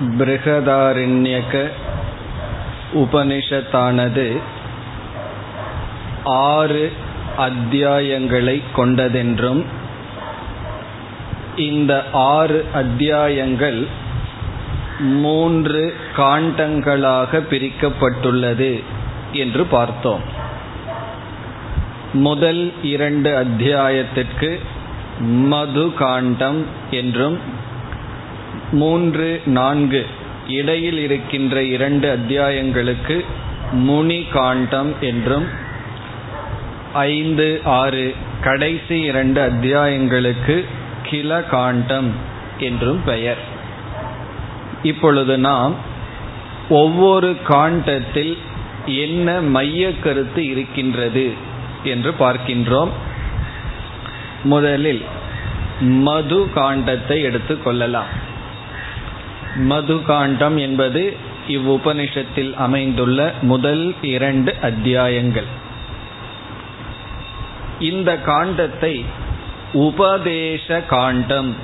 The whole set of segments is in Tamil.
பிருகதாரண்யக உபனிஷத்தானது ஆறு அத்தியாயங்களை கொண்டதென்றும் இந்த ஆறு அத்தியாயங்கள் மூன்று காண்டங்களாக பிரிக்கப்பட்டுள்ளது என்று பார்த்தோம். முதல் இரண்டு அத்தியாயத்திற்கு மது காண்டம் என்றும் மூன்று நான்கு. இடையில் இருக்கின்ற இரண்டு அத்தியாயங்களுக்கு முனி காண்டம் என்றும் ஐந்து ஆறு. கடைசி இரண்டு அத்தியாயங்களுக்கு கில காண்டம் என்றும் பெயர். இப்பொழுது நாம் ஒவ்வொரு காண்டத்தில் என்ன மைய கருத்து இருக்கின்றது என்று பார்க்கின்றோம். முதலில் மது காண்டத்தை எடுத்துக்கொள்ளலாம் மது காண்டம் என்பது இவ்வுபனிஷத்தில் அமைந்துள்ள முதல் இரண்டு அத்தியாயங்கள். இந்த காண்டத்தை உபதேச காண்டம்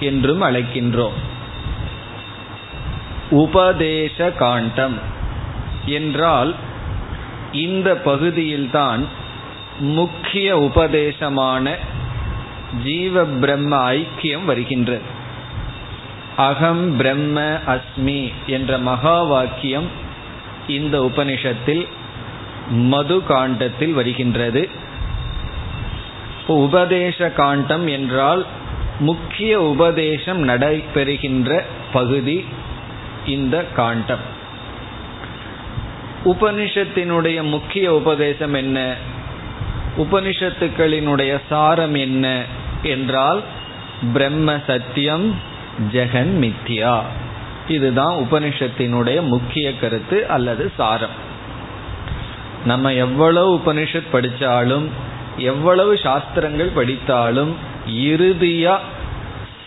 என்றும் அழைக்கின்றோம். உபதேச காண்டம் என்றால் இந்த பகுதியில்தான் முக்கிய உபதேசமான ஜீவ பிரம்ம ஐக்கியம் வருகின்றது. அகம் பிரம்ம அஸ்மி என்ற மகா வாக்கியம் இந்த உபனிஷத்தில் மது காண்டத்தில் வருகின்றது. உபதேச காண்டம் என்றால் முக்கிய உபதேசம் நடைபெறுகின்ற பகுதி இந்த காண்டம். உபனிஷத்தினுடைய முக்கிய உபதேசம் என்ன? உபனிஷத்துக்களினுடைய சாரம் என்ன? என்றால் பிரம்ம சத்தியம் ஜெகன் மித்யா. இதுதான் உபனிஷத்தினுடைய முக்கிய கருத்து அல்லது சாரம். நம்ம எவ்வளவு உபனிஷத் படித்தாலும் எவ்வளவு சாஸ்திரங்கள் படித்தாலும் இறுதியா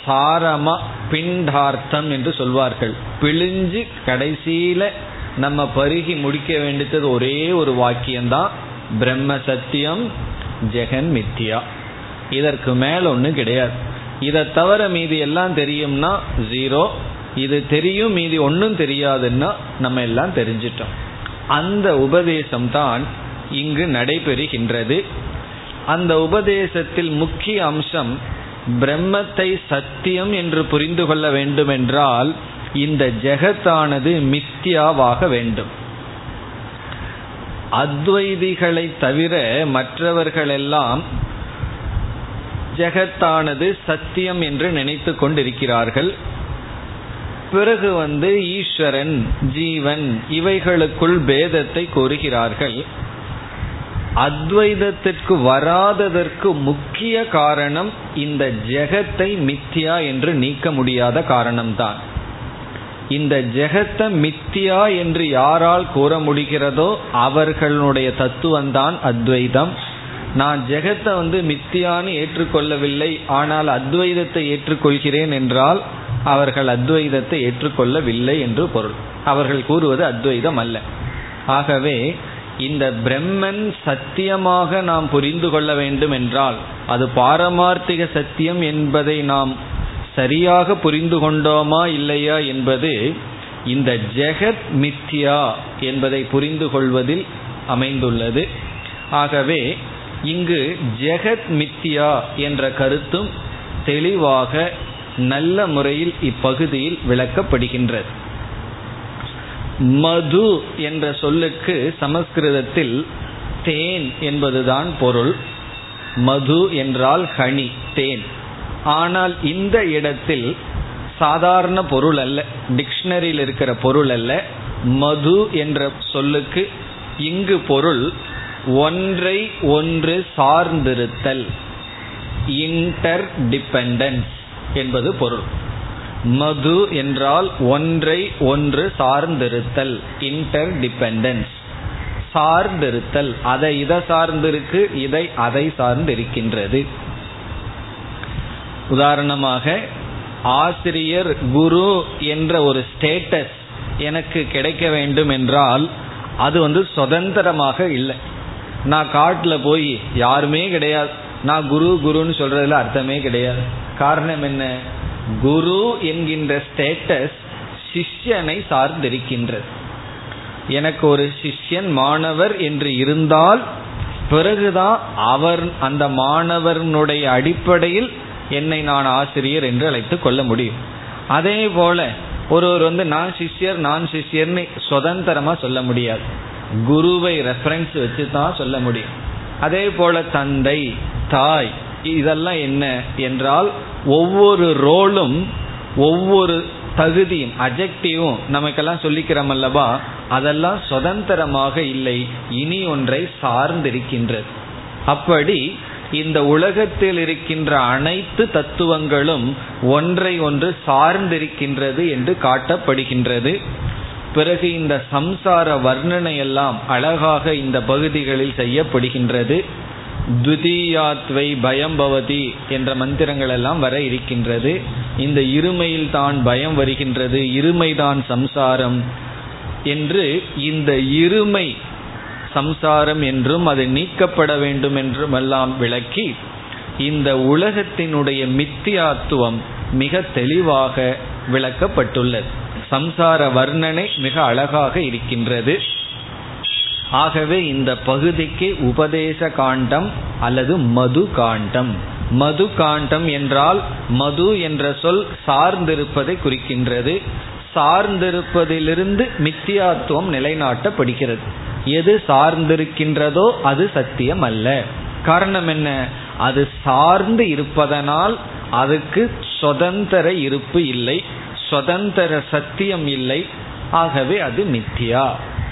சாரமா பிண்டார்த்தம் என்று சொல்வார்கள். பிழிஞ்சு கடைசியில நம்ம பருகி முடிக்க வேண்டியது ஒரே ஒரு வாக்கியம்தான் பிரம்ம சத்தியம் ஜெகன் மித்யா. இதற்கு மேல ஒன்று கிடையாது. இதை தவிர மீதி எல்லாம் தெரியும்னா ஜீரோ இது தெரியும் மீதி ஒன்றும் தெரியாதுன்னா நம்ம எல்லாம் தெரிஞ்சிட்டோம். அந்த உபதேசம் தான் இங்கு நடைபெறுகின்றது. அந்த உபதேசத்தில் முக்கிய அம்சம் பிரம்மத்தை சத்தியம் என்று புரிந்து கொள்ள வேண்டுமென்றால் இந்த ஜெகத்தானது மித்தியாவாக வேண்டும். அத்வைதிகளை தவிர மற்றவர்களெல்லாம் ஜெகத்தானது சத்தியம் என்று நினைத்து கொண்டிருக்கிறார்கள். பிறகு வந்து ஈஸ்வரன் ஜீவன் இவைகளுக்குள் பேதத்தை கூறுகிறார்கள் அத்வைதத்திற்கு வராததற்கு முக்கிய காரணம் இந்த ஜெகத்தை மித்தியா என்று நீக்க முடியாத காரணம்தான். இந்த ஜெகத்தை மித்தியா என்று யாரால் கூற முடிகிறதோ அவர்களுடைய தத்துவம்தான் அத்வைதம். நான் ஜெகத்தை வந்து மித்தியான்னு ஏற்றுக்கொள்ளவில்லை ஆனால் அத்வைதத்தை ஏற்றுக்கொள்கிறேன் என்றால் அவர்கள் அத்வைதத்தை ஏற்றுக்கொள்ளவில்லை என்று பொருள். அவர்கள் கூறுவது அத்வைதம் அல்ல. ஆகவே இந்த பிரம்மன் சத்தியமாக நாம் புரிந்து கொள்ள வேண்டும் என்றால் அது பாரமார்த்திக சத்தியம் என்பதை நாம் சரியாக புரிந்து கொண்டோமா இல்லையா என்பது இந்த ஜெகத் மித்யா என்பதை புரிந்து கொள்வதில் அமைந்துள்ளது. ஆகவே இங்கு ஜெகத் மித்யா என்ற கருத்தும் தெளிவாக நல்ல முறையில் இப்பகுதியில் விளக்கப்படுகின்றது. மது என்ற சொல்லுக்கு சமஸ்கிருதத்தில் தேன் என்பதுதான் பொருள். மது என்றால் ஹனி தேன். ஆனால் இந்த இடத்தில் சாதாரண பொருள் அல்ல டிக்ஷனரியில் இருக்கிற பொருள் அல்ல. மது என்ற சொல்லுக்கு இங்கு பொருள் ஒன்றை ஒன்று சார்ந்திருத்தல். இன்டர் டிபெண்டன்ஸ் என்பது பொருள். மது என்றால் ஒன்றை ஒன்று சார்ந்திருத்தல். Inter dependence சார்ந்திருத்தல். அதை இதை சார்ந்திருக்கு இதை அதை சார்ந்திருக்கின்றது. உதாரணமாக ஆசிரியர் குரு என்ற ஒரு ஸ்டேட்டஸ் எனக்கு கிடைக்க வேண்டும் என்றால் அது வந்து சுதந்திரமாக இல்லை. நான் காட்டில் போய் யாருமே கிடையாது. நான் குரு குருன்னு சொல்றதுல அர்த்தமே கிடையாது. காரணம் என்ன? குரு என்கின்ற ஸ்டேட்டஸ் சிஷ்யனை சார்ந்திருக்கின்றது. எனக்கு ஒரு சிஷ்யன் மாணவர் என்று இருந்தால் பிறகுதான் அவர் அந்த மாணவனுடைய அடிப்படையில் என்னை நான் ஆசிரியர் என்று அழைத்து கொள்ள முடியும். அதே போல ஒருவர் வந்து நான் சிஷ்யர் நான் சிஷ்யர்னு சுதந்திரமா சொல்ல முடியாது. குருவை ரெஃபரன்ஸ் வச்சு தான் சொல்ல முடியும். அதே போல தந்தை தாய் இதெல்லாம் என்ன என்றால் ஒவ்வொரு ரோலும் ஒவ்வொரு தகுதியும் அஜெக்டிவும் நமக்கெல்லாம் சொல்லிக்கிறோம் அல்லவா? அதெல்லாம் சுதந்திரமாக இல்லை இனி ஒன்றை சார்ந்திருக்கின்றது. அப்படி இந்த உலகத்தில் இருக்கின்ற அனைத்து தத்துவங்களும் ஒன்றை ஒன்று சார்ந்திருக்கின்றது என்று காட்டப்படுகின்றது. பிறகு இந்த சம்சார வர்ணனை எல்லாம் அழகாக இந்த பகுதிகளில் செய்யப்படுகின்றது. துதியாத்வை பயம் பவதி என்ற மந்திரங்கள் எல்லாம் வர இருக்கின்றது. இந்த இருமையில் தான் பயம் வருகின்றது இருமைதான் சம்சாரம் என்று இந்த இருமை சம்சாரம் என்றும் அது நீக்கப்பட வேண்டும் என்றும் எல்லாம் விளக்கி இந்த உலகத்தினுடைய மித்தியாத்துவம் மிக தெளிவாக விளக்கப்பட்டுள்ளது. சம்சார வர்ணனை மிக அழகாக இருக்கின்றது. ஆகவே இந்த பகுதிக்கு உபதேச காண்டம் அல்லது மது காண்டம். மது காண்டம் என்றால் மது என்ற சொல் சார்ந்திருப்பதை குறிக்கின்றது. சார்ந்திருப்பதிலிருந்து மித்தியாத்துவம் நிலைநாட்டப்படுகிறது. எது சார்ந்திருக்கின்றதோ அது சத்தியம் அல்ல காரணம் என்ன? அது சார்ந்து இருப்பதனால் அதுக்கு சுதந்திர இருப்பு இல்லை. சுதந்திர சத்தியம் இல்லை ஆகவே அது மித்தியா.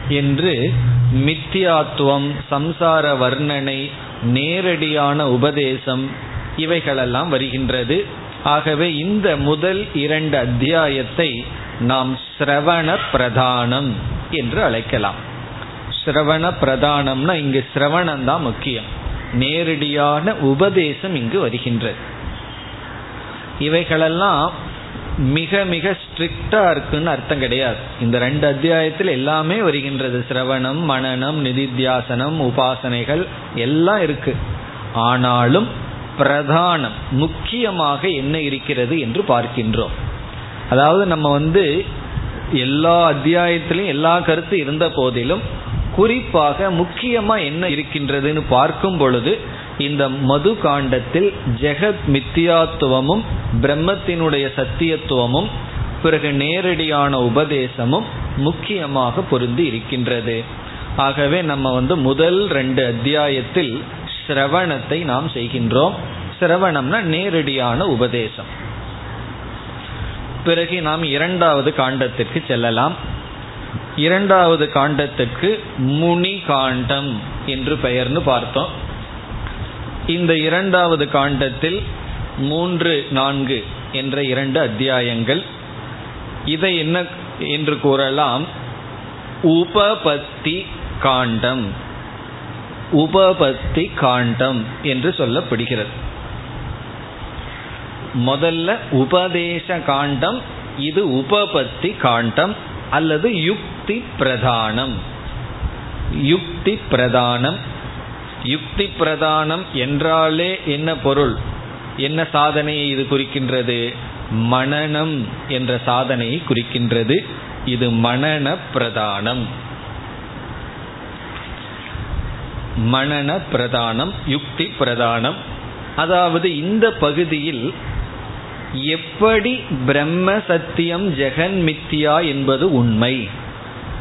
என்று மித்தியாத்துவம் சம்சார வர்ணனை நேரடியான உபதேசம் இவைகளெல்லாம் வருகின்றது. ஆகவே இந்த முதல் இரண்டு அத்தியாயத்தை நாம் சிரவண பிரதானம் என்று அழைக்கலாம். சிரவண பிரதானம்னா இங்கு சிரவணம் தான் முக்கியம். நேரடியான உபதேசம் இங்கு வருகின்றது. இவைகளெல்லாம் மிக மிக ஸ்ட்ரிக்டா இருக்குன்னு அர்த்தம் கிடையாது. இந்த ரெண்டு அத்தியாயத்தில் எல்லாமே வருகின்றது. சிரவணம் மனநம் நிதித்தியாசனம் உபாசனைகள் எல்லாம் இருக்கு. ஆனாலும் பிரதானம் முக்கியமாக என்ன இருக்கிறது என்று பார்க்கின்றோம். அதாவது நம்ம வந்து எல்லா அத்தியாயத்திலையும் எல்லா கருத்து இருந்த போதிலும் குறிப்பாக முக்கியமாக என்ன இருக்கின்றதுன்னு பார்க்கும் பொழுது இந்த மது காண்டத்தில் ஜெகத் மித்தியாத்துவமும் பிரம்மத்தினுடைய சத்தியத்துவமும் பிறகு நேரடியான உபதேசமும் முக்கியமாக பொருந்தி இருக்கின்றது. ஆகவே நம்ம வந்து முதல் ரெண்டு அத்தியாயத்தில் சிரவணத்தை நாம் செய்கின்றோம். சிரவணம்னா நேரடியான உபதேசம். பிறகு நாம் இரண்டாவது காண்டத்திற்கு செல்லலாம். இரண்டாவது காண்டத்துக்கு முனி காண்டம் என்று பெயர்னு பார்த்தோம். இந்த இரண்டாவது காண்டத்தில் மூன்று நான்கு என்ற இரண்டு அத்தியாயங்கள். இதை என்ன என்று கூறலாம்? உபபத்தி காண்டம். உபபத்தி காண்டம் என்று சொல்லப்படுகிறது. முதல்ல உபதேச காண்டம் இது உபபத்தி காண்டம் அல்லது யுக்தி பிரதானம். யுக்தி பிரதானம் யுக்தி பிரதானம் என்றாலே என்ன பொருள்? என்ன சாதனையை இது குறிக்கின்றது? மனநம் என்ற சாதனையை குறிக்கின்றது. இது மனன பிரதானம். மனன பிரதானம் யுக்தி பிரதானம். அதாவது இந்த பகுதியில் எப்படி பிரம்ம சத்தியம் ஜெகன் மித்தியா என்பது உண்மை.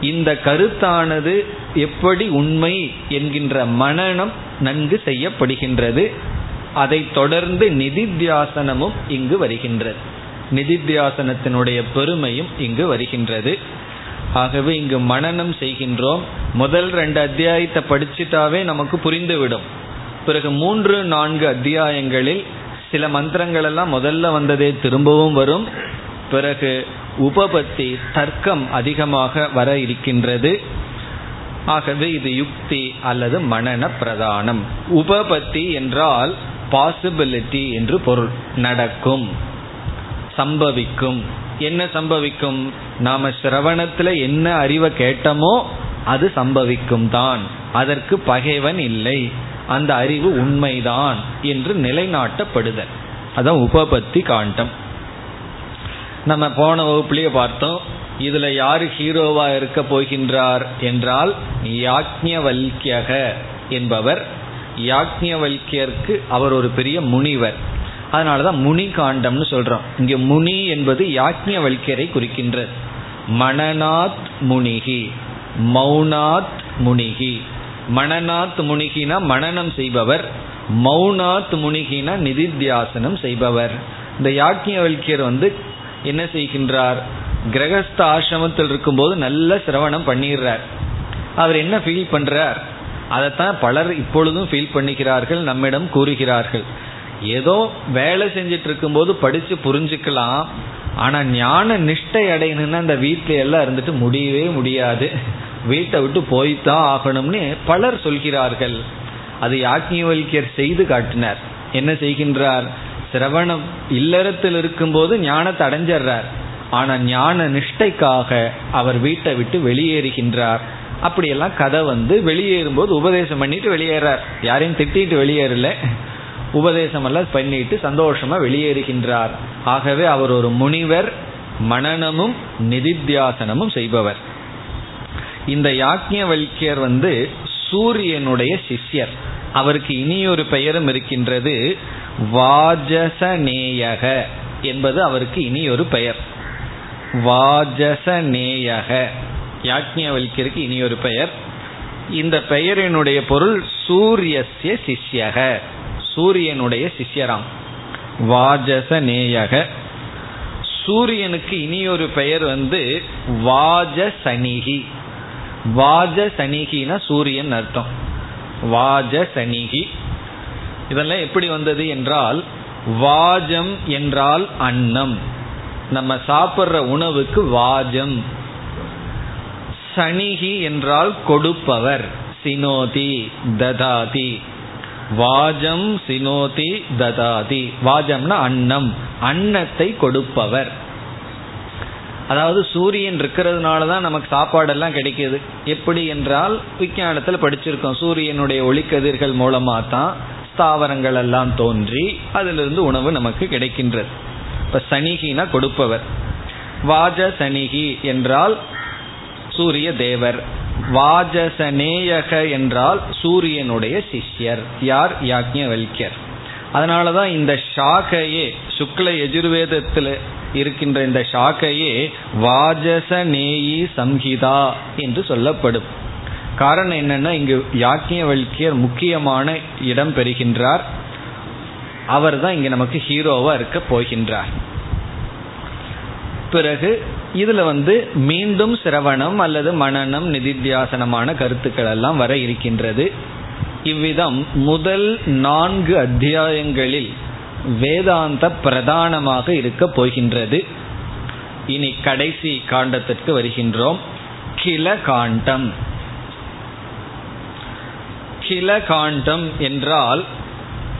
இந்த கருத்தானது எப்படி உண்மை என்கின்ற மனநம் நன்கு செய்யப்படுகின்றது அதை தொடர்ந்து நிதித்தியாசனமும் இங்கு வருகின்றது. நிதித்தியாசனத்தினுடைய பெருமையும் இங்கு வருகின்றது. ஆகவே இங்கு மனநம் செய்கின்றோம். முதல் ரெண்டு அத்தியாயத்தை படிச்சுட்டாவே நமக்கு புரிந்துவிடும். பிறகு மூன்று நான்கு அத்தியாயங்களில் சில மந்திரங்கள் எல்லாம் முதல்ல வந்ததே திரும்பவும் வரும். பிறகு உபபத்தி தர்க்கம் அதிகமாக வர இருக்கின்றது. ஆகவே இது யுக்தி அல்லது மனன பிரதானம். உபபத்தி என்றால் பாசிபிலிட்டி என்று பொருள். நடக்கும். சம்பவிக்கும். என்ன சம்பவிக்கும்? நாம சிரவணத்துல என்ன அறிவை கேட்டோமோ அது சம்பவிக்கும் தான். அதற்கு பகைவன் இல்லை. அந்த அறிவு உண்மைதான் என்று நிலைநாட்டப்படுதல். அதான் உபபத்தி காண்டம். நம்ம போன வகுப்புலயே பார்த்தோம். இதுல யாரு ஹீரோவா இருக்க போகின்றார் என்றால் யாக்ஞவல்யக என்பவர். யாக்ஞவல்யருக்கு அவர் ஒரு பெரிய முனிவர். அதனாலதான் முனி காண்டம்னு சொல்றோம். இங்க முனி என்பது யாக்ஞவல்யரை குறிக்கின்றது. மணநாத் முனிகி மௌனாத் முனிகி. மணநாத் முனிகினா மனநம் செய்பவர். மௌனாத் முனிகினா நிதித்தியாசனம் செய்பவர். இந்த யாக்கியவல்யர் வந்து என்ன செய்கின்றார்? கிரகஸ்த ஆசிரமத்தில் இருக்கும்போது நல்ல சிரவணம் பண்ணிடுறார். அவர் என்ன ஃபீல் பண்றார்? அதைத்தான் பலர் இப்பொழுதும் ஃபீல் பண்ணிக்கிறார்கள் நம்மிடம் கூறுகிறார்கள். ஏதோ வேலை செஞ்சிட்டு இருக்கும்போது படிச்சு புரிஞ்சுக்கலாம் ஆனா ஞான நிஷ்டை அடையணும்னா அந்த வீட்டில எல்லாம் இருந்துட்டு முடியவே முடியாது. வீட்டை விட்டு போய்தான் ஆகணும்னு பலர் சொல்கிறார்கள். அது யாக்கியவல்யர் செய்து காட்டினார். என்ன செய்கின்றார்? சிரவணம் இல்லறத்தில் இருக்கும்போது ஞானத்தை அடைஞ்சிடுறார். ஆனால் ஞான நிஷ்டைக்காக அவர் வீட்டை விட்டு வெளியேறுகின்றார். அப்படியெல்லாம் கதை வந்து வெளியேறும்போது உபதேசம் பண்ணிட்டு வெளியேறார். யாரையும் திட்டிட்டு வெளியேறல. உபதேசம் எல்லாம் பண்ணிட்டு சந்தோஷமா வெளியேறுகின்றார். ஆகவே அவர் ஒரு முனிவர் மனநமும் நிதித்தியாசனமும் செய்பவர். இந்த யாக்ஞவல்யர் வந்து சூரியனுடைய சிஷ்யர். அவருக்கு இனியொரு பெயரும் இருக்கின்றது வாஜசநேயக என்பது அவருக்கு இனியொரு பெயர். வாஜசநேயக. யாக்ஞவல்கிற்கு இனி ஒரு பெயர். இந்த பெயரினுடைய பொருள் சூரியசிய சிஷ்யக. சூரியனுடைய சிஷ்யராம். வாஜசநேயக. சூரியனுக்கு இனியொரு பெயர் வந்து வாஜசனிகி. வாஜசனிகினா சூரியன் அர்த்தம். வாஜசனிகி. இதெல்லாம் எப்படி வந்தது என்றால் வாஜம் என்றால் அன்னம். நம்ம சாப்பிட்ற உணவுக்கு வாஜம். சனிகி என்றால் கொடுப்பவர். சினோதி ததாதி. வாஜம் சினோதி ததாதி. வாஜம்னா அன்னம். அன்னத்தை கொடுப்பவர். அதாவது சூரியன் இருக்கிறதுனால தான் நமக்கு சாப்பாடெல்லாம் கிடைக்கிது. எப்படி என்றால் விஞ்ஞானத்தில் படிச்சிருக்கோம். சூரியனுடைய ஒளிக்கதிர்கள் மூலமாக தான் ஸ்தாவரங்கள் எல்லாம் தோன்றி அதிலிருந்து உணவு நமக்கு கிடைக்கின்றது. இப்ப சனிகினா கொடுப்பவர். வாஜ சனிகி என்றால் சூரிய தேவர். வாஜசநேயக என்றால் சூரியனுடைய சிஷ்யர். யார்? யாக்ஞவல்யர் அதனாலதான் இந்த ஷாக்கையே சுக்ல எஜுர்வேதத்தில் இருக்கின்ற இந்த ஷாக்கையே வாஜசநேயி சம்ஹிதா என்று சொல்லப்படும். காரணம் என்னன்னா இங்கு யாக்கியவல்கியர் முக்கியமான இடம் பெறுகின்றார். அவர் தான் இங்க நமக்கு ஹீரோவா இருக்க போகின்றார். பிறகு இதுல வந்து மீண்டும் சிரவணம் அல்லது மனநம் நிதித்தியாசனமான கருத்துக்கள் எல்லாம் வர இருக்கின்றது. இவ்விதம் முதல் நான்கு அத்தியாயங்களில் வேதாந்த பிரதானமாக இருக்க போகின்றது. இனி கடைசி காண்டத்திற்கு வருகின்றோம். கில காண்டம் கில காண்டம் என்றால்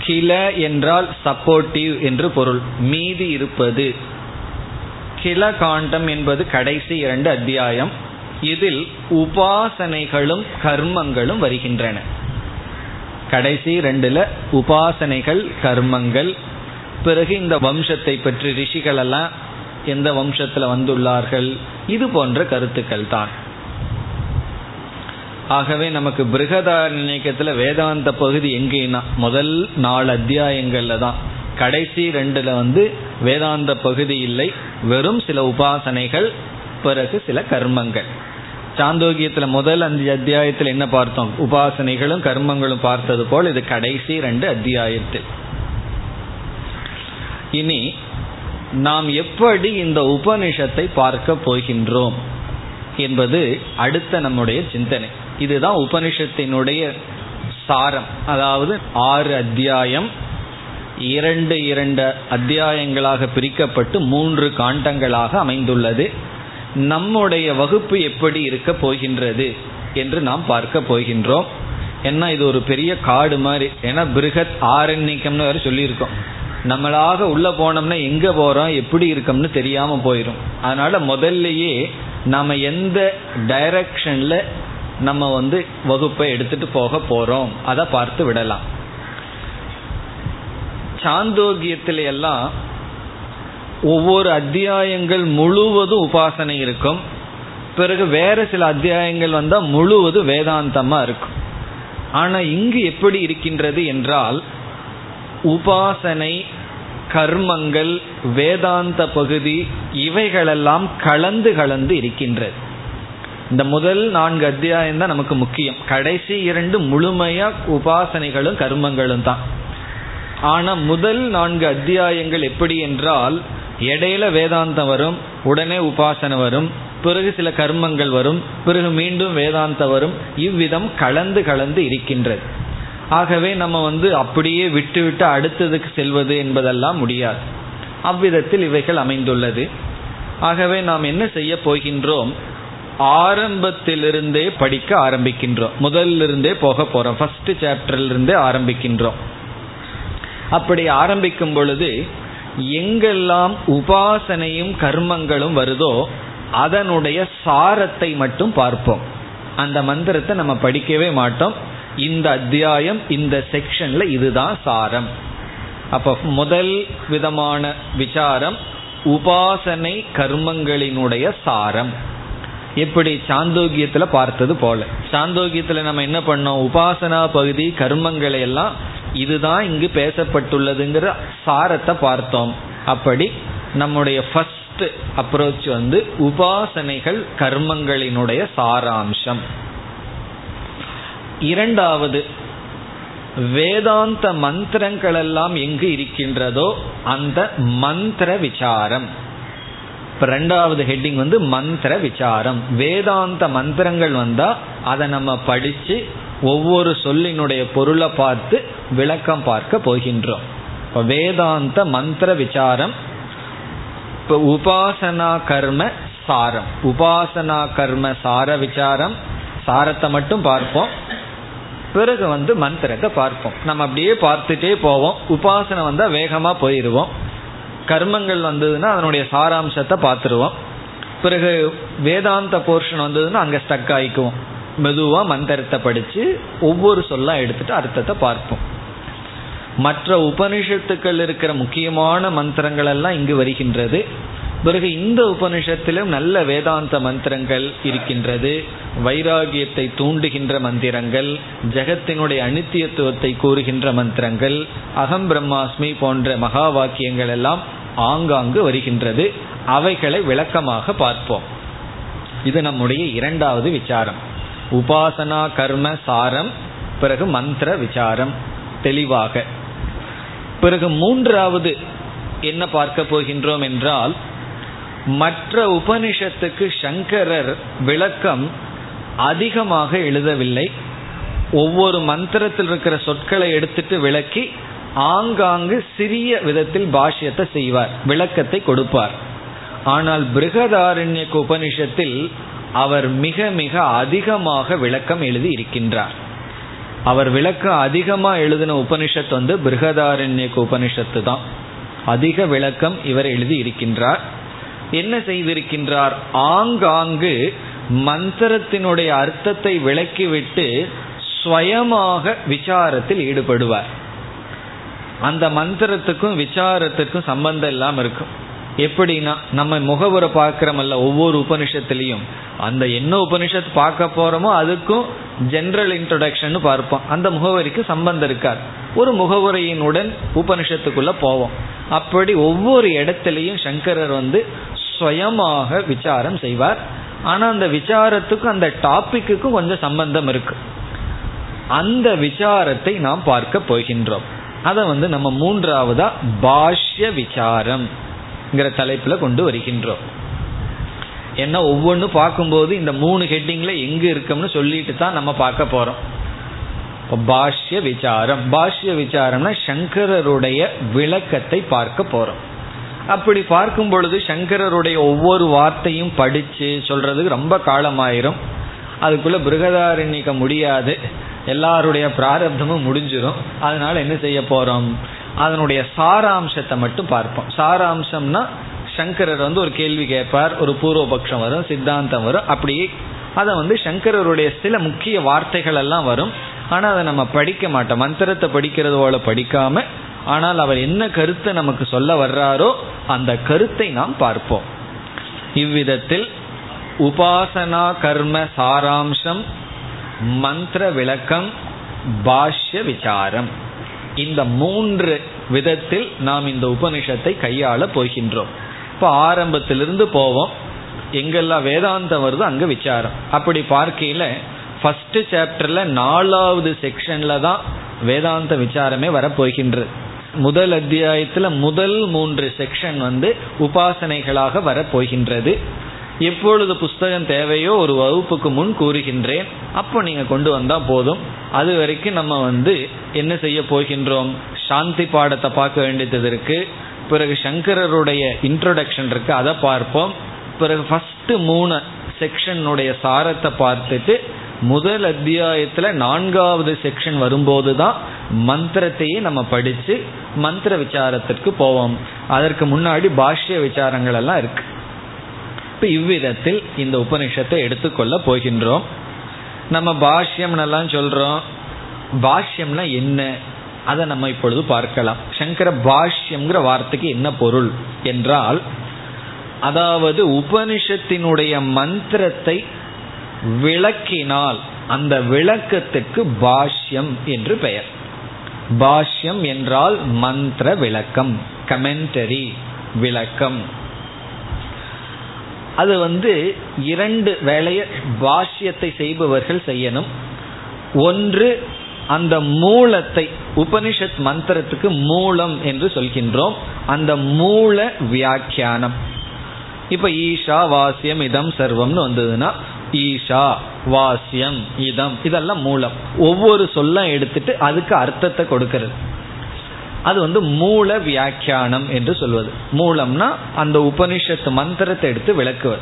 கில என்றால் சப்போர்ட்டிவ் என்று பொருள். மீதி இருப்பது. கில காண்டம் என்பது கடைசி இரண்டு அத்தியாயம். இதில் உபாசனைகளும் கர்மங்களும் வருகின்றன. கடைசி ரெண்டுல உபாசனைகள் கர்மங்கள். பிறகு இந்த வம்சத்தை பற்றி ரிஷிகள் எல்லாம் எந்த வம்சத்தில் வந்துள்ளார்கள்? இது போன்ற கருத்துக்கள் தான். ஆகவே நமக்கு பிருகதாரண்யக்கத்துல வேதாந்த பகுதி எங்கேனா முதல் நாலு அத்தியாயங்கள்ல தான். கடைசி ரெண்டுல வந்து வேதாந்த பகுதி இல்லை வெறும் சில உபாசனைகள் பிறகு சில கர்மங்கள். சாந்தோக்கியத்தில் முதல் அஞ்சு அத்தியாயத்தில் என்ன பார்த்தோம்? உபாசனைகளும் கர்மங்களும் பார்த்தது போல் இது கடைசி ரெண்டு அத்தியாயத்தில். இனி நாம் எப்படி இந்த உபனிஷத்தை பார்க்க போகின்றோம் என்பது அடுத்த நம்முடைய சிந்தனை. இதுதான் உபனிஷத்தினுடைய சாரம். அதாவது ஆறு அத்தியாயம். இரண்டு இரண்டு அத்தியாயங்களாக பிரிக்கப்பட்டு மூன்று காண்டங்களாக அமைந்துள்ளது. நம்முடைய வகுப்பு எப்படி இருக்க போகின்றது என்று நாம் பார்க்க போகின்றோம். ஏன்னா இது ஒரு பெரிய காடு மாதிரி. ஏன்னா பிருகத் ஆரண்யக்கம்னு வேறு சொல்லியிருக்கோம். நம்மளாக உள்ளே போனோம்னா எங்கே போகிறோம் எப்படி இருக்கோம்னு தெரியாமல் போயிடும் அதனால் முதல்லையே நாம் எந்த டைரக்ஷனில் நம்ம வந்து வகுப்பை எடுத்துட்டு போக போறோம். அதை பார்த்து விடலாம். சாந்தோக்கியத்தில எல்லாம் ஒவ்வொரு அத்தியாயங்கள் முழுவதும் உபாசனை இருக்கும். பிறகு வேற சில அத்தியாயங்கள் வந்தால் முழுவதும் வேதாந்தமாக இருக்கும். ஆனால் இங்கு எப்படி இருக்கின்றது என்றால் உபாசனை கர்மங்கள் வேதாந்த பகுதி இவைகளெல்லாம் கலந்து கலந்து இருக்கின்றது. இந்த முதல் நான்கு அத்தியாயம் தான் நமக்கு முக்கியம். கடைசி இரண்டு முழுமையா உபாசனைகளும் கர்மங்களும் தான். ஆனா முதல் நான்கு அத்தியாயங்கள் எப்படி என்றால் இடையில வேதாந்தம் வரும் உடனே உபாசனை வரும் பிறகு சில கர்மங்கள் வரும் பிறகு மீண்டும் வேதாந்த வரும் இவ்விதம் கலந்து கலந்து இருக்கின்றது. ஆகவே நம்ம வந்து அப்படியே விட்டுவிட்டு அடுத்ததுக்கு செல்வது என்பதெல்லாம் முடியாது. அவ்விதத்தில் இவைகள் அமைந்துள்ளது. ஆகவே நாம் என்ன செய்ய போகின்றோம்? ஆரம்பத்திலிருந்தே படிக்க ஆரம்பிக்கின்றோம். முதலிருந்தே போக போறோம். ஃபர்ஸ்ட் சாப்டர்லிருந்தே ஆரம்பிக்கின்றோம். அப்படி ஆரம்பிக்கும் பொழுது எங்கெல்லாம் உபாசனையும் கர்மங்களும் வருதோ அதனுடைய சாரத்தை மட்டும் பார்ப்போம். அந்த மந்திரத்தை நம்ம படிக்கவே மாட்டோம். இந்த அத்தியாயம் இந்த செக்ஷன்ல இதுதான் சாரம். அப்ப முதல் விதமான விசாரம் உபாசனை கர்மங்களினுடைய சாரம். எப்படி சாந்தோக்கியத்துல பார்த்தது போல. சாந்தோக்கியத்துல நம்ம என்ன பண்ணோம்? உபாசனா பகுதி கர்மங்களை எல்லாம் இதுதான் இங்கு பேசப்பட்டுள்ளதுங்கிற சாரத்தை பார்த்தோம். அப்படி நம்முடைய ஃபர்ஸ்ட் அப்ரோச் வந்து உபாசனைகள் கர்மங்களினுடைய சாராம்சம். இரண்டாவது வேதாந்த மந்திரங்கள் எல்லாம் எங்கு இருக்கின்றதோ அந்த மந்திர விசாரம். ரெண்டாவது ஹெட்டிங் வந்து மந்திர விசாரம். வேதாந்த மந்திரங்கள் வந்தா அதை நம்ம படிச்சு ஒவ்வொரு சொல்லினுடைய பொருளை பார்த்து விளக்கம் பார்க்க போகின்றோம். இப்போ வேதாந்த மந்திர விசாரம் இப்போ உபாசனா கர்ம சாரம். உபாசனா கர்ம சார விசாரம் சாரத்தை மட்டும் பார்ப்போம். பிறகு வந்து மந்திரத்தை பார்ப்போம். நம்ம அப்படியே பார்த்துட்டே போவோம். உபாசனை வந்தால் வேகமாக போயிடுவோம் கர்மங்கள் வந்ததுன்னா அதனுடைய சாராம்சத்தை பார்த்துருவோம். பிறகு வேதாந்த போர்ஷன் வந்ததுன்னா அங்கே ஸ்டக் ஆகிக்குவோம் மெதுவாக மந்திரத்தை படித்து ஒவ்வொரு சொல்லா எடுத்துட்டு அர்த்தத்தை பார்ப்போம். மற்ற உபனிஷத்துக்கள் இருக்கிற முக்கியமான மந்திரங்கள் எல்லாம் இங்கு வருகின்றது. பிறகு இந்த உபனிஷத்திலும் நல்ல வேதாந்த மந்திரங்கள் இருக்கின்றது. வைராகியத்தை தூண்டுகின்ற மந்திரங்கள் ஜெகத்தினுடைய அனித்தியத்துவத்தை கூறுகின்ற மந்திரங்கள் அகம் பிரம்மாஸ்மி போன்ற மகா வாக்கியங்கள் எல்லாம் ஆங்காங்கு வருகின்றது. அவைகளை விளக்கமாக பார்ப்போம். இது நம்முடைய இரண்டாவது விசாரம். உபாசனா கர்ம சாரம் பிறகு மந்திர விசாரம். தெளிவாக. பிறகு மூன்றாவது என்ன பார்க்க போகின்றோம் என்றால் மற்ற உபனிஷத்துக்கு சங்கரர் விளக்கம் அதிகமாக எழுதவில்லை. ஒவ்வொரு மந்திரத்தில் இருக்கிற சொற்களை எடுத்துட்டு விளக்கி ஆங்காங்கு சிறிய விதத்தில் பாஷ்யத்தை செய்வார் விளக்கத்தை கொடுப்பார். ஆனால் பிருகதாரண்ய உபனிஷத்தில் அவர் மிக மிக அதிகமாக விளக்கம் எழுதி இருக்கின்றார். அவர் விளக்கம் அதிகமாக எழுதின உபனிஷத் வந்து பிருகதாரண்ய உபனிஷத்து தான். அதிக விளக்கம் இவர் எழுதி இருக்கின்றார். என்ன செய்திருக்கின்றார்? ஆங்காங்கு மந்திரத்தினுடைய அர்த்தத்தை விளக்கிவிட்டு ஸ்வயமாக விசாரத்தில் ஈடுபடுவார். அந்த மந்திரத்துக்கும் விசாரத்துக்கும் சம்பந்தம் இல்லாமல் இருக்கும். எப்படின்னா நம்ம முகவரை பார்க்கிறோமல்ல ஒவ்வொரு உபனிஷத்துலையும். அந்த என்ன உபனிஷத்து பார்க்க போகிறோமோ அதுக்கும் ஜென்ரல் இன்ட்ரடக்ஷன் பார்ப்போம். அந்த முகவரிக்கு சம்பந்தம் இருக்கார் ஒரு முகவுரையினுடன் உபனிஷத்துக்குள்ளே போவோம். அப்படி ஒவ்வொரு இடத்துலையும் சங்கரர் வந்து சுயமாக விசாரம் செய்வார். ஆனால் அந்த விசாரத்துக்கும் அந்த டாபிக்குக்கும் கொஞ்சம் சம்பந்தம் இருக்கு. அந்த விசாரத்தை நாம் பார்க்க போகின்றோம். அதை வந்து நம்ம மூன்றாவதா பாஷ்ய விசாரம் தலைப்புல கொண்டு வருகின்றோம். ஏன்னா ஒவ்வொன்றும் பார்க்கும்போது இந்த மூணு ஹெட்டிங்ல எங்க இருக்கோம்னு சொல்லிட்டு தான் நம்ம பார்க்க போறோம். பாஷ்ய விசாரம். பாஷ்ய விசாரம்னா சங்கரருடைய விளக்கத்தை பார்க்க போறோம். அப்படி பார்க்கும் பொழுது சங்கரருடைய ஒவ்வொரு வார்த்தையும் படிச்சு சொல்றதுக்கு ரொம்ப காலமாயிரும். அதுக்குள்ள பிருகதாரண்யக்க முடியாது. எல்லாருடைய பிராரப்தமும் முடிஞ்சிடும் அதனால என்ன செய்ய போறோம்? அதனுடைய சாராம்சத்தை மட்டும் பார்ப்போம். சாராம்சம்னா சங்கரர் வந்து ஒரு கேள்வி கேட்பார் ஒரு பூர்வபக்ஷம் வரும் சித்தாந்தம் வரும் அப்படியே அதை வந்து சங்கரருடைய சில முக்கிய வார்த்தைகள் எல்லாம் வரும். ஆனால் அதை நம்ம படிக்க மாட்டோம். மந்திரத்தை படிக்கிறது போல படிக்காம ஆனால் அவர் என்ன கருத்தை நமக்கு சொல்ல வர்றாரோ அந்த கருத்தை நாம் பார்ப்போம். இவ்விதத்தில் உபாசனா கர்ம சாராம்சம் மந்திர விளக்கம் பாஷ்ய விசாரம் இந்த மூன்று விதத்தில் நாம் இந்த உபனிஷத்தை கையாள போகின்றோம். இப்போ ஆரம்பத்திலிருந்து போவோம். எங்கெல்லாம் வேதாந்தம் வருதோ அங்கே விசாரம். அப்படி பார்க்கையில் ஃபர்ஸ்ட் சாப்டர்ல நாலாவது செக்ஷன்ல தான் வேதாந்த விசாரமே வரப்போகின்றது. முதல் அத்தியாயத்தில் முதல் மூன்று செக்ஷன் வந்து உபாசனைகளாக வரப்போகின்றது. எப்பொழுது புஸ்தகம் தேவையோ ஒரு வகுப்புக்கு முன் கூறுகின்றேன். அப்போ நீங்கள் கொண்டு வந்தால் போதும். அது வரைக்கும் நம்ம வந்து என்ன செய்ய போகின்றோம்? சாந்தி பாடத்தை பார்க்க வேண்டியது இருக்கு. பிறகு சங்கரருடைய இன்ட்ரொடக்ஷன் இருக்கு. அதை பார்ப்போம். பிறகு ஃபஸ்ட்டு மூணு செக்ஷனுடைய சாரத்தை பார்த்துட்டு முதல் அத்தியாயத்தில் நான்காவது செக்ஷன் வரும்போது தான் மந்திரத்தையே நம்ம படித்து மந்திர விசாரத்திற்கு போவோம். அதற்கு முன்னாடி பாஷ்ய விசாரங்கள் எல்லாம் இருக்கு. இப்ப இவ்விதத்தில் இந்த உபனிஷத்தை எடுத்துக்கொள்ள போகின்றோம். நம்ம பாஷ்யம்னெல்லாம் சொல்றோம். பாஷ்யம்னா என்ன? அதை நம்ம இப்பொழுது பார்க்கலாம். சங்கர பாஷ்யம்ங்கிற வார்த்தைக்கு என்ன பொருள் என்றால் அதாவது உபனிஷத்தினுடைய மந்திரத்தை விளக்கினால் அந்த விளக்கத்துக்கு பாஷ்யம் என்று பெயர். பாஷ்யம் என்றால் மந்திர விளக்கம் கமெண்டரி விளக்கம். அது வந்து இரண்டு வேலைய பாஷ்யத்தை செய்பவர்கள் செய்யணும். ஒன்று அந்த மூலத்தை உபனிஷத் மந்திரத்துக்கு மூலம் என்று சொல்கின்றோம். அந்த மூல வியாக்கியானம். இப்ப ஈஷா வாசியம் இதம் சர்வம்னு வந்ததுன்னா ஈஷா வாசியம் இதம் இதெல்லாம் மூலம். ஒவ்வொரு சொல்ல எடுத்துட்டு அதுக்கு அர்த்தத்தை கொடுக்கறது. அது வந்து மூல வியாக்கியானம் என்று சொல்வது. மூலம்னா அந்த உபனிஷத்து மந்திரத்தை எடுத்து விளக்குவது.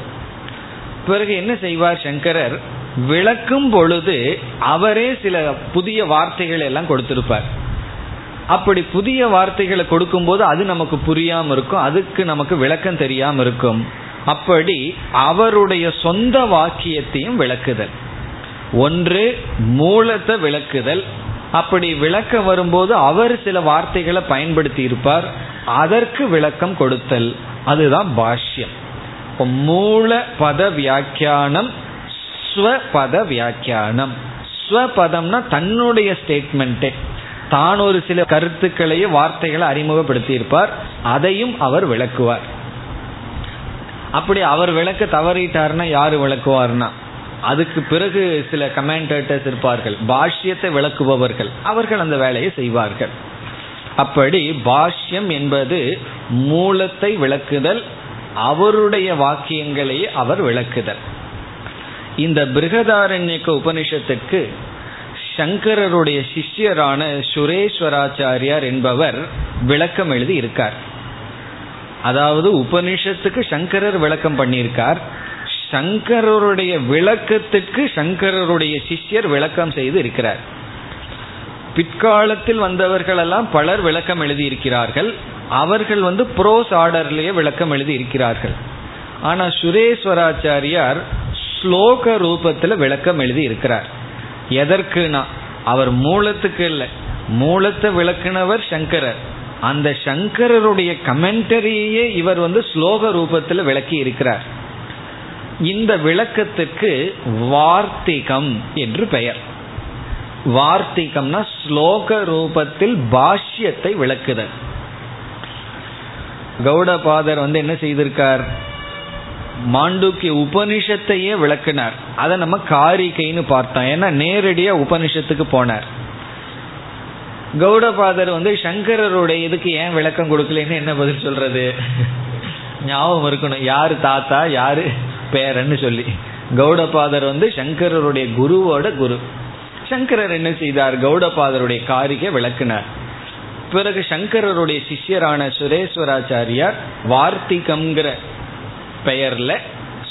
பிறகு என்ன செய்வார் சங்கரர்? விளக்கும் பொழுது அவரே சில புதிய வார்த்தைகள் எல்லாம் கொடுத்திருப்பார். அப்படி புதிய வார்த்தைகளை கொடுக்கும்போது அது நமக்கு புரியாம இருக்கும் அதுக்கு நமக்கு விளக்கம் தெரியாம இருக்கும். அப்படி அவருடைய சொந்த வாக்கியத்தையும் விளக்குதல். ஒன்று மூலத்தை விளக்குதல் அப்படி விளக்க வரும்போது அவர் சில வார்த்தைகளை பயன்படுத்தி இருப்பார். அதற்கு விளக்கம் கொடுத்தல். அதுதான் பாஷ்யம். மூல பத வியாக்கியானம் ஸ்வபத வியாக்கியானம். ஸ்வபதம்னா தன்னுடைய ஸ்டேட்மெண்ட்டே தான் ஒரு சில கருத்துக்களையே வார்த்தைகளை அறிமுகப்படுத்தி இருப்பார். அதையும் அவர் விளக்குவார். அப்படி அவர் விளக்க தவறிட்டார்னா யாரு விளக்குவார்னா? அதுக்கு பிறகு சில கமெண்டேட்டர்ஸ் இருப்பார்கள். பாஷ்யத்தை விளக்குபவர்கள். அவர்கள் அந்த வேலையை செய்வார்கள். அப்படி பாஷ்யம் என்பது மூலத்தை விளக்குதல் அவருடைய வாக்கியங்களையே அவர் விளக்குதல். இந்த பிருகதாரண்யக்க உபனிஷத்துக்கு சங்கரருடைய சிஷ்யரான சுரேஸ்வராச்சாரியார் என்பவர் விளக்கம் எழுதி இருக்கார் அதாவது உபனிஷத்துக்கு சங்கரர் விளக்கம் பண்ணியிருக்கார். சங்கரருடைய விளக்கத்துக்கு சங்கரருடைய சிஷ்யர் விளக்கம் செய்து இருக்கிறார். பிற்காலத்தில் வந்தவர்களெல்லாம் பலர் விளக்கம் எழுதியிருக்கிறார்கள். அவர்கள் வந்து ப்ரோஸ் ஆர்டர்லேயே விளக்கம் எழுதி இருக்கிறார்கள் ஆனால் சுரேஸ்வராச்சாரியார் ஸ்லோக ரூபத்தில் விளக்கம் எழுதி இருக்கிறார் எதற்குனா அவர் மூலத்துக்கு இல்லை. மூலத்தை விளக்குனவர் சங்கரர். அந்த சங்கரருடைய கமெண்டரியே இவர் வந்து ஸ்லோக ரூபத்தில் விளக்கி இருக்கிறார் இந்த விளக்கத்துக்கு வார்த்திகம் என்று பெயர். வார்த்திகம்னா ஸ்லோக ரூபத்தில் பாஷ்யத்தை விளக்குதல். கௌடபாதர் வந்து என்ன செய்திருக்கார்? மாண்டூக்கிய உபனிஷத்தையே விளக்குனார். அதை நம்ம காரிகைன்னு பார்த்தோம். ஏன்னா நேரடியா உபனிஷத்துக்கு போனார். கௌடபாதர் வந்து சங்கரருடைய இதுக்கு ஏன் விளக்கம் கொடுக்கலன்னு என்ன பதில் சொல்றது? ஞாபகம் இருக்கணும். யாரு தாத்தா? யாரு? பேரன்னு சொல்லி. கௌடபாதர் வந்து சங்கரருடைய குருவோட குரு. சங்கரர் என்ன செய்தார்? கௌடபாதருடைய காரிகை விளக்குனார். பிறகு சங்கரருடைய சிஷ்யரான சுரேஸ்வராச்சாரியார் வார்த்திகம்ங்கிற பெயர்ல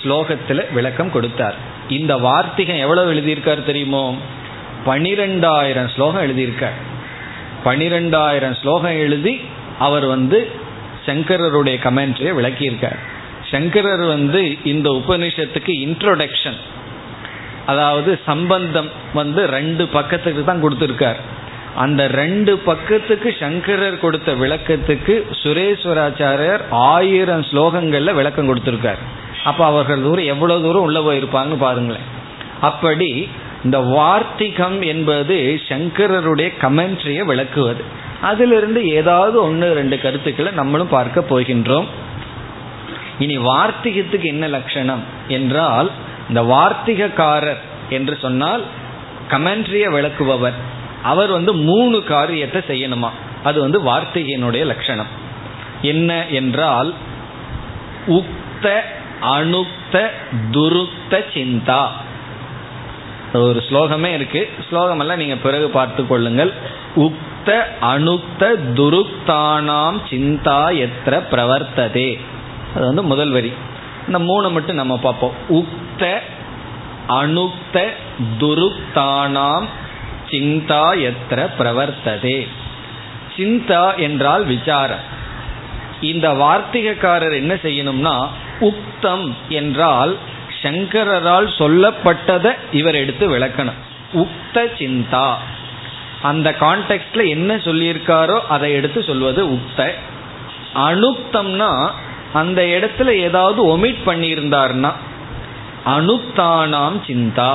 ஸ்லோகத்துல விளக்கம் கொடுத்தார். இந்த வார்த்திகம் எவ்வளவு எழுதியிருக்கார் தெரியுமோ? பனிரெண்டாயிரம் ஸ்லோகம் எழுதியிருக்கார். பனிரெண்டாயிரம் ஸ்லோகம் எழுதி அவர் வந்து சங்கரருடைய கமெண்ட்ரியை விளக்கியிருக்கார். சங்கரர் வந்து இந்த உபனிஷத்துக்கு இன்ட்ரோடக்ஷன் அதாவது சம்பந்தம் வந்து ரெண்டு பக்கத்துக்கு தான் கொடுத்துருக்கார். அந்த ரெண்டு பக்கத்துக்கு சங்கரர் கொடுத்த விளக்கத்துக்கு சுரேஸ்வராச்சாரியர் ஆயிரம் ஸ்லோகங்கள்ல விளக்கம் கொடுத்துருக்கார். அப்ப அவர்கள் தூரம் எவ்வளவு தூரம் உள்ள போயிருப்பாங்கன்னு பாருங்களேன். அப்படி இந்த வார்த்திகம் என்பது சங்கரருடைய கமெண்ட்ரியை விளக்குவது. அதிலிருந்து ஏதாவது ஒன்று ரெண்டு கருத்துக்களை நம்மளும் பார்க்க போகின்றோம். இனி வார்த்திகத்துக்கு என்ன லட்சணம் என்றால் இந்த வார்த்திகக்காரர் என்று சொன்னால் கமெண்ட்ரிய விளக்குபவர். அவர் வந்து மூணு காரியத்தை செய்யணுமா? அது வந்து வார்த்திகையினுடைய லட்சணம். என்ன என்றால் உக்த அணுக்த துருக்த சிந்தா. ஒரு ஸ்லோகமே இருக்கு. ஸ்லோகமெல்லாம் நீங்க பிறகு பார்த்து கொள்ளுங்கள். உக்த அணுக்த துருக்தானாம் சிந்தா எத்திர பிரவர்த்ததே. அது வந்து முதல் வரி. இந்த மூணு மட்டும் நம்ம பார்ப்போம். உக்த அணுக்த துருக்தானாம் சிந்தா எத்திர பிரவர்த்ததே. சிந்தா என்றால் விசாரம். இந்த வார்த்திகக்காரர் என்ன செய்யணும்னா உக்தம் என்றால் சங்கரரால் சொல்லப்பட்டதை இவர் எடுத்து விளக்கணும். உக்த சிந்தா. அந்த கான்டெக்ட்ல என்ன சொல்லியிருக்காரோ அதை எடுத்து சொல்வது உக்த. அனுக்தம்னா அந்த இடத்துல ஏதாவது ஒமிட் பண்ணியிருந்தார்னா அனுத்தானாம் சிந்தா.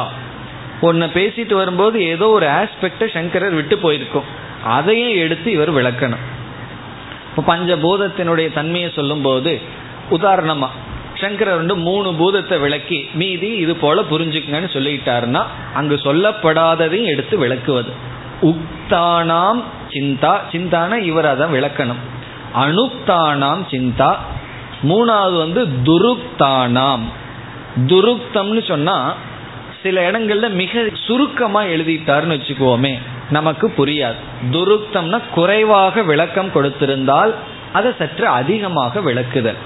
ஒன்ன பேசிட்டு வரும்போது ஏதோ ஒரு ஆஸ்பெக்டை சங்கரர் விட்டு போயிருக்கும். அதையும் எடுத்து இவர் விளக்கணும். இப்போ பஞ்சபூதத்தினுடைய தன்மையை சொல்லும்போது உதாரணமாக உதாரணமா சங்கரர் வந்து மூணு பூதத்தை விளக்கி மீதி இது போல புரிஞ்சுக்கங்கன்னு சொல்லிட்டாருன்னா அங்கு சொல்லப்படாததையும் எடுத்து விளக்குவது. உக்தானாம் சிந்தா சிந்தான இவர் அதை விளக்கணும். அனுக்தானாம் சிந்தா மூணாவது வந்து துருக்தானாம். துருக்தம்னு சொன்னா சில இடங்கள்ல மிக சுருக்கமா எழுதிட்டாருன்னு வச்சுக்கோமே நமக்கு புரியாது. துருக்தம்னா குறைவாக விளக்கம் கொடுத்திருந்தால் அதை சற்று அதிகமாக விளக்குதல்.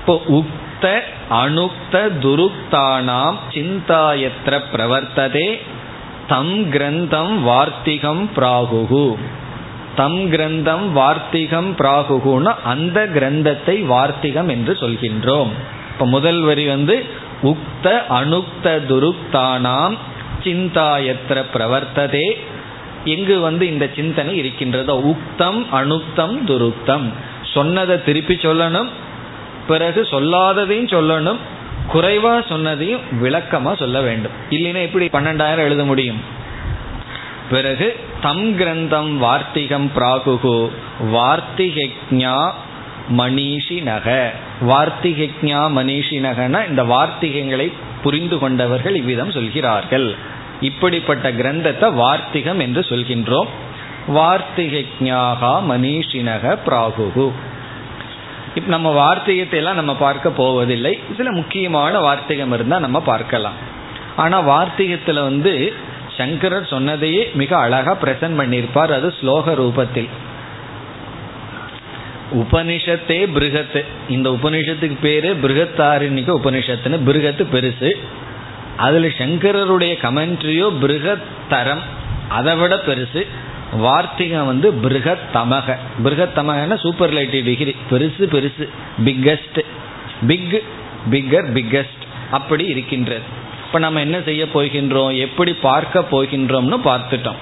இப்போ உக்த அணுக்த துருக்தானாம் சிந்தாயத்திர பிரவர்த்ததே தம் கிரந்தம் வார்த்திகம் பிராகுகு. தம் கிரந்தம் வார்த்திகம் பிராகுகுன அந்த கிரந்தத்தை வார்த்திகம் என்று சொல்கின்றோம். இப்ப முதல் வரி வந்து உக்த அணுக்த துருக்தானாம் சிந்தாயத்திர பிரவர்த்ததே. எங்கு வந்து இந்த சிந்தனை இருக்கின்றதோ உக்தம் அணுக்தம் துருக்தம். சொன்னதை திருப்பி சொல்லணும் பிறகு சொல்லாததையும் சொல்லணும் குறைவா சொன்னதையும் விளக்கமா சொல்ல வேண்டும். இல்லைன்னா எப்படி பன்னெண்டாயிரம் எழுத முடியும்? பிறகு தம் கிரந்தம் வார்த்திகம் பிராகுகு வார்த்திகஜா மணிஷினக வார்த்திகஜா மணிஷினகன இந்த வார்த்திகங்களை புரிந்து கொண்டவர்கள் இவ்விதம் சொல்கிறார்கள். இப்படிப்பட்ட கிரந்தத்தை வார்த்திகம் என்று சொல்கின்றோம். வார்த்திகஜாகா மணிஷினக பிராகுகு. இப்போ நம்ம வார்த்திகத்தை எல்லாம் நம்ம பார்க்க போவதில்லை. சில முக்கியமான வார்த்திகம் இருந்தால் நம்ம பார்க்கலாம். ஆனால் வார்த்திகத்தில் வந்து சங்கரர் சொன்னதையே மிக அழகா பிரசன்ட் பண்ணியிருப்பார். அது ஸ்லோக ரூபத்தில். உபனிஷத்தே பிருகத்து. இந்த உபனிஷத்துக்கு பேரு பிருகத்தாரண்யක உபனிஷத்துன்னு பிருகத்து பெருசு. அதுல சங்கரருடைய கமெண்ட்ரியோ பிருகத்தரம். அதை விட பெருசு. வார்த்திகம் வந்து பிருகத் தமக பிருகத் தமகன்னா சூப்பர்லைட்டிவ் டிகிரி பெருசு பெருசு. பிக்கஸ்ட் பிக் பிக்கர் பிக்கஸ்ட் அப்படி இருக்கின்றது. இப்போ நம்ம என்ன செய்ய போகின்றோம்? எப்படி பார்க்க போகின்றோம்னு பார்த்துட்டோம்.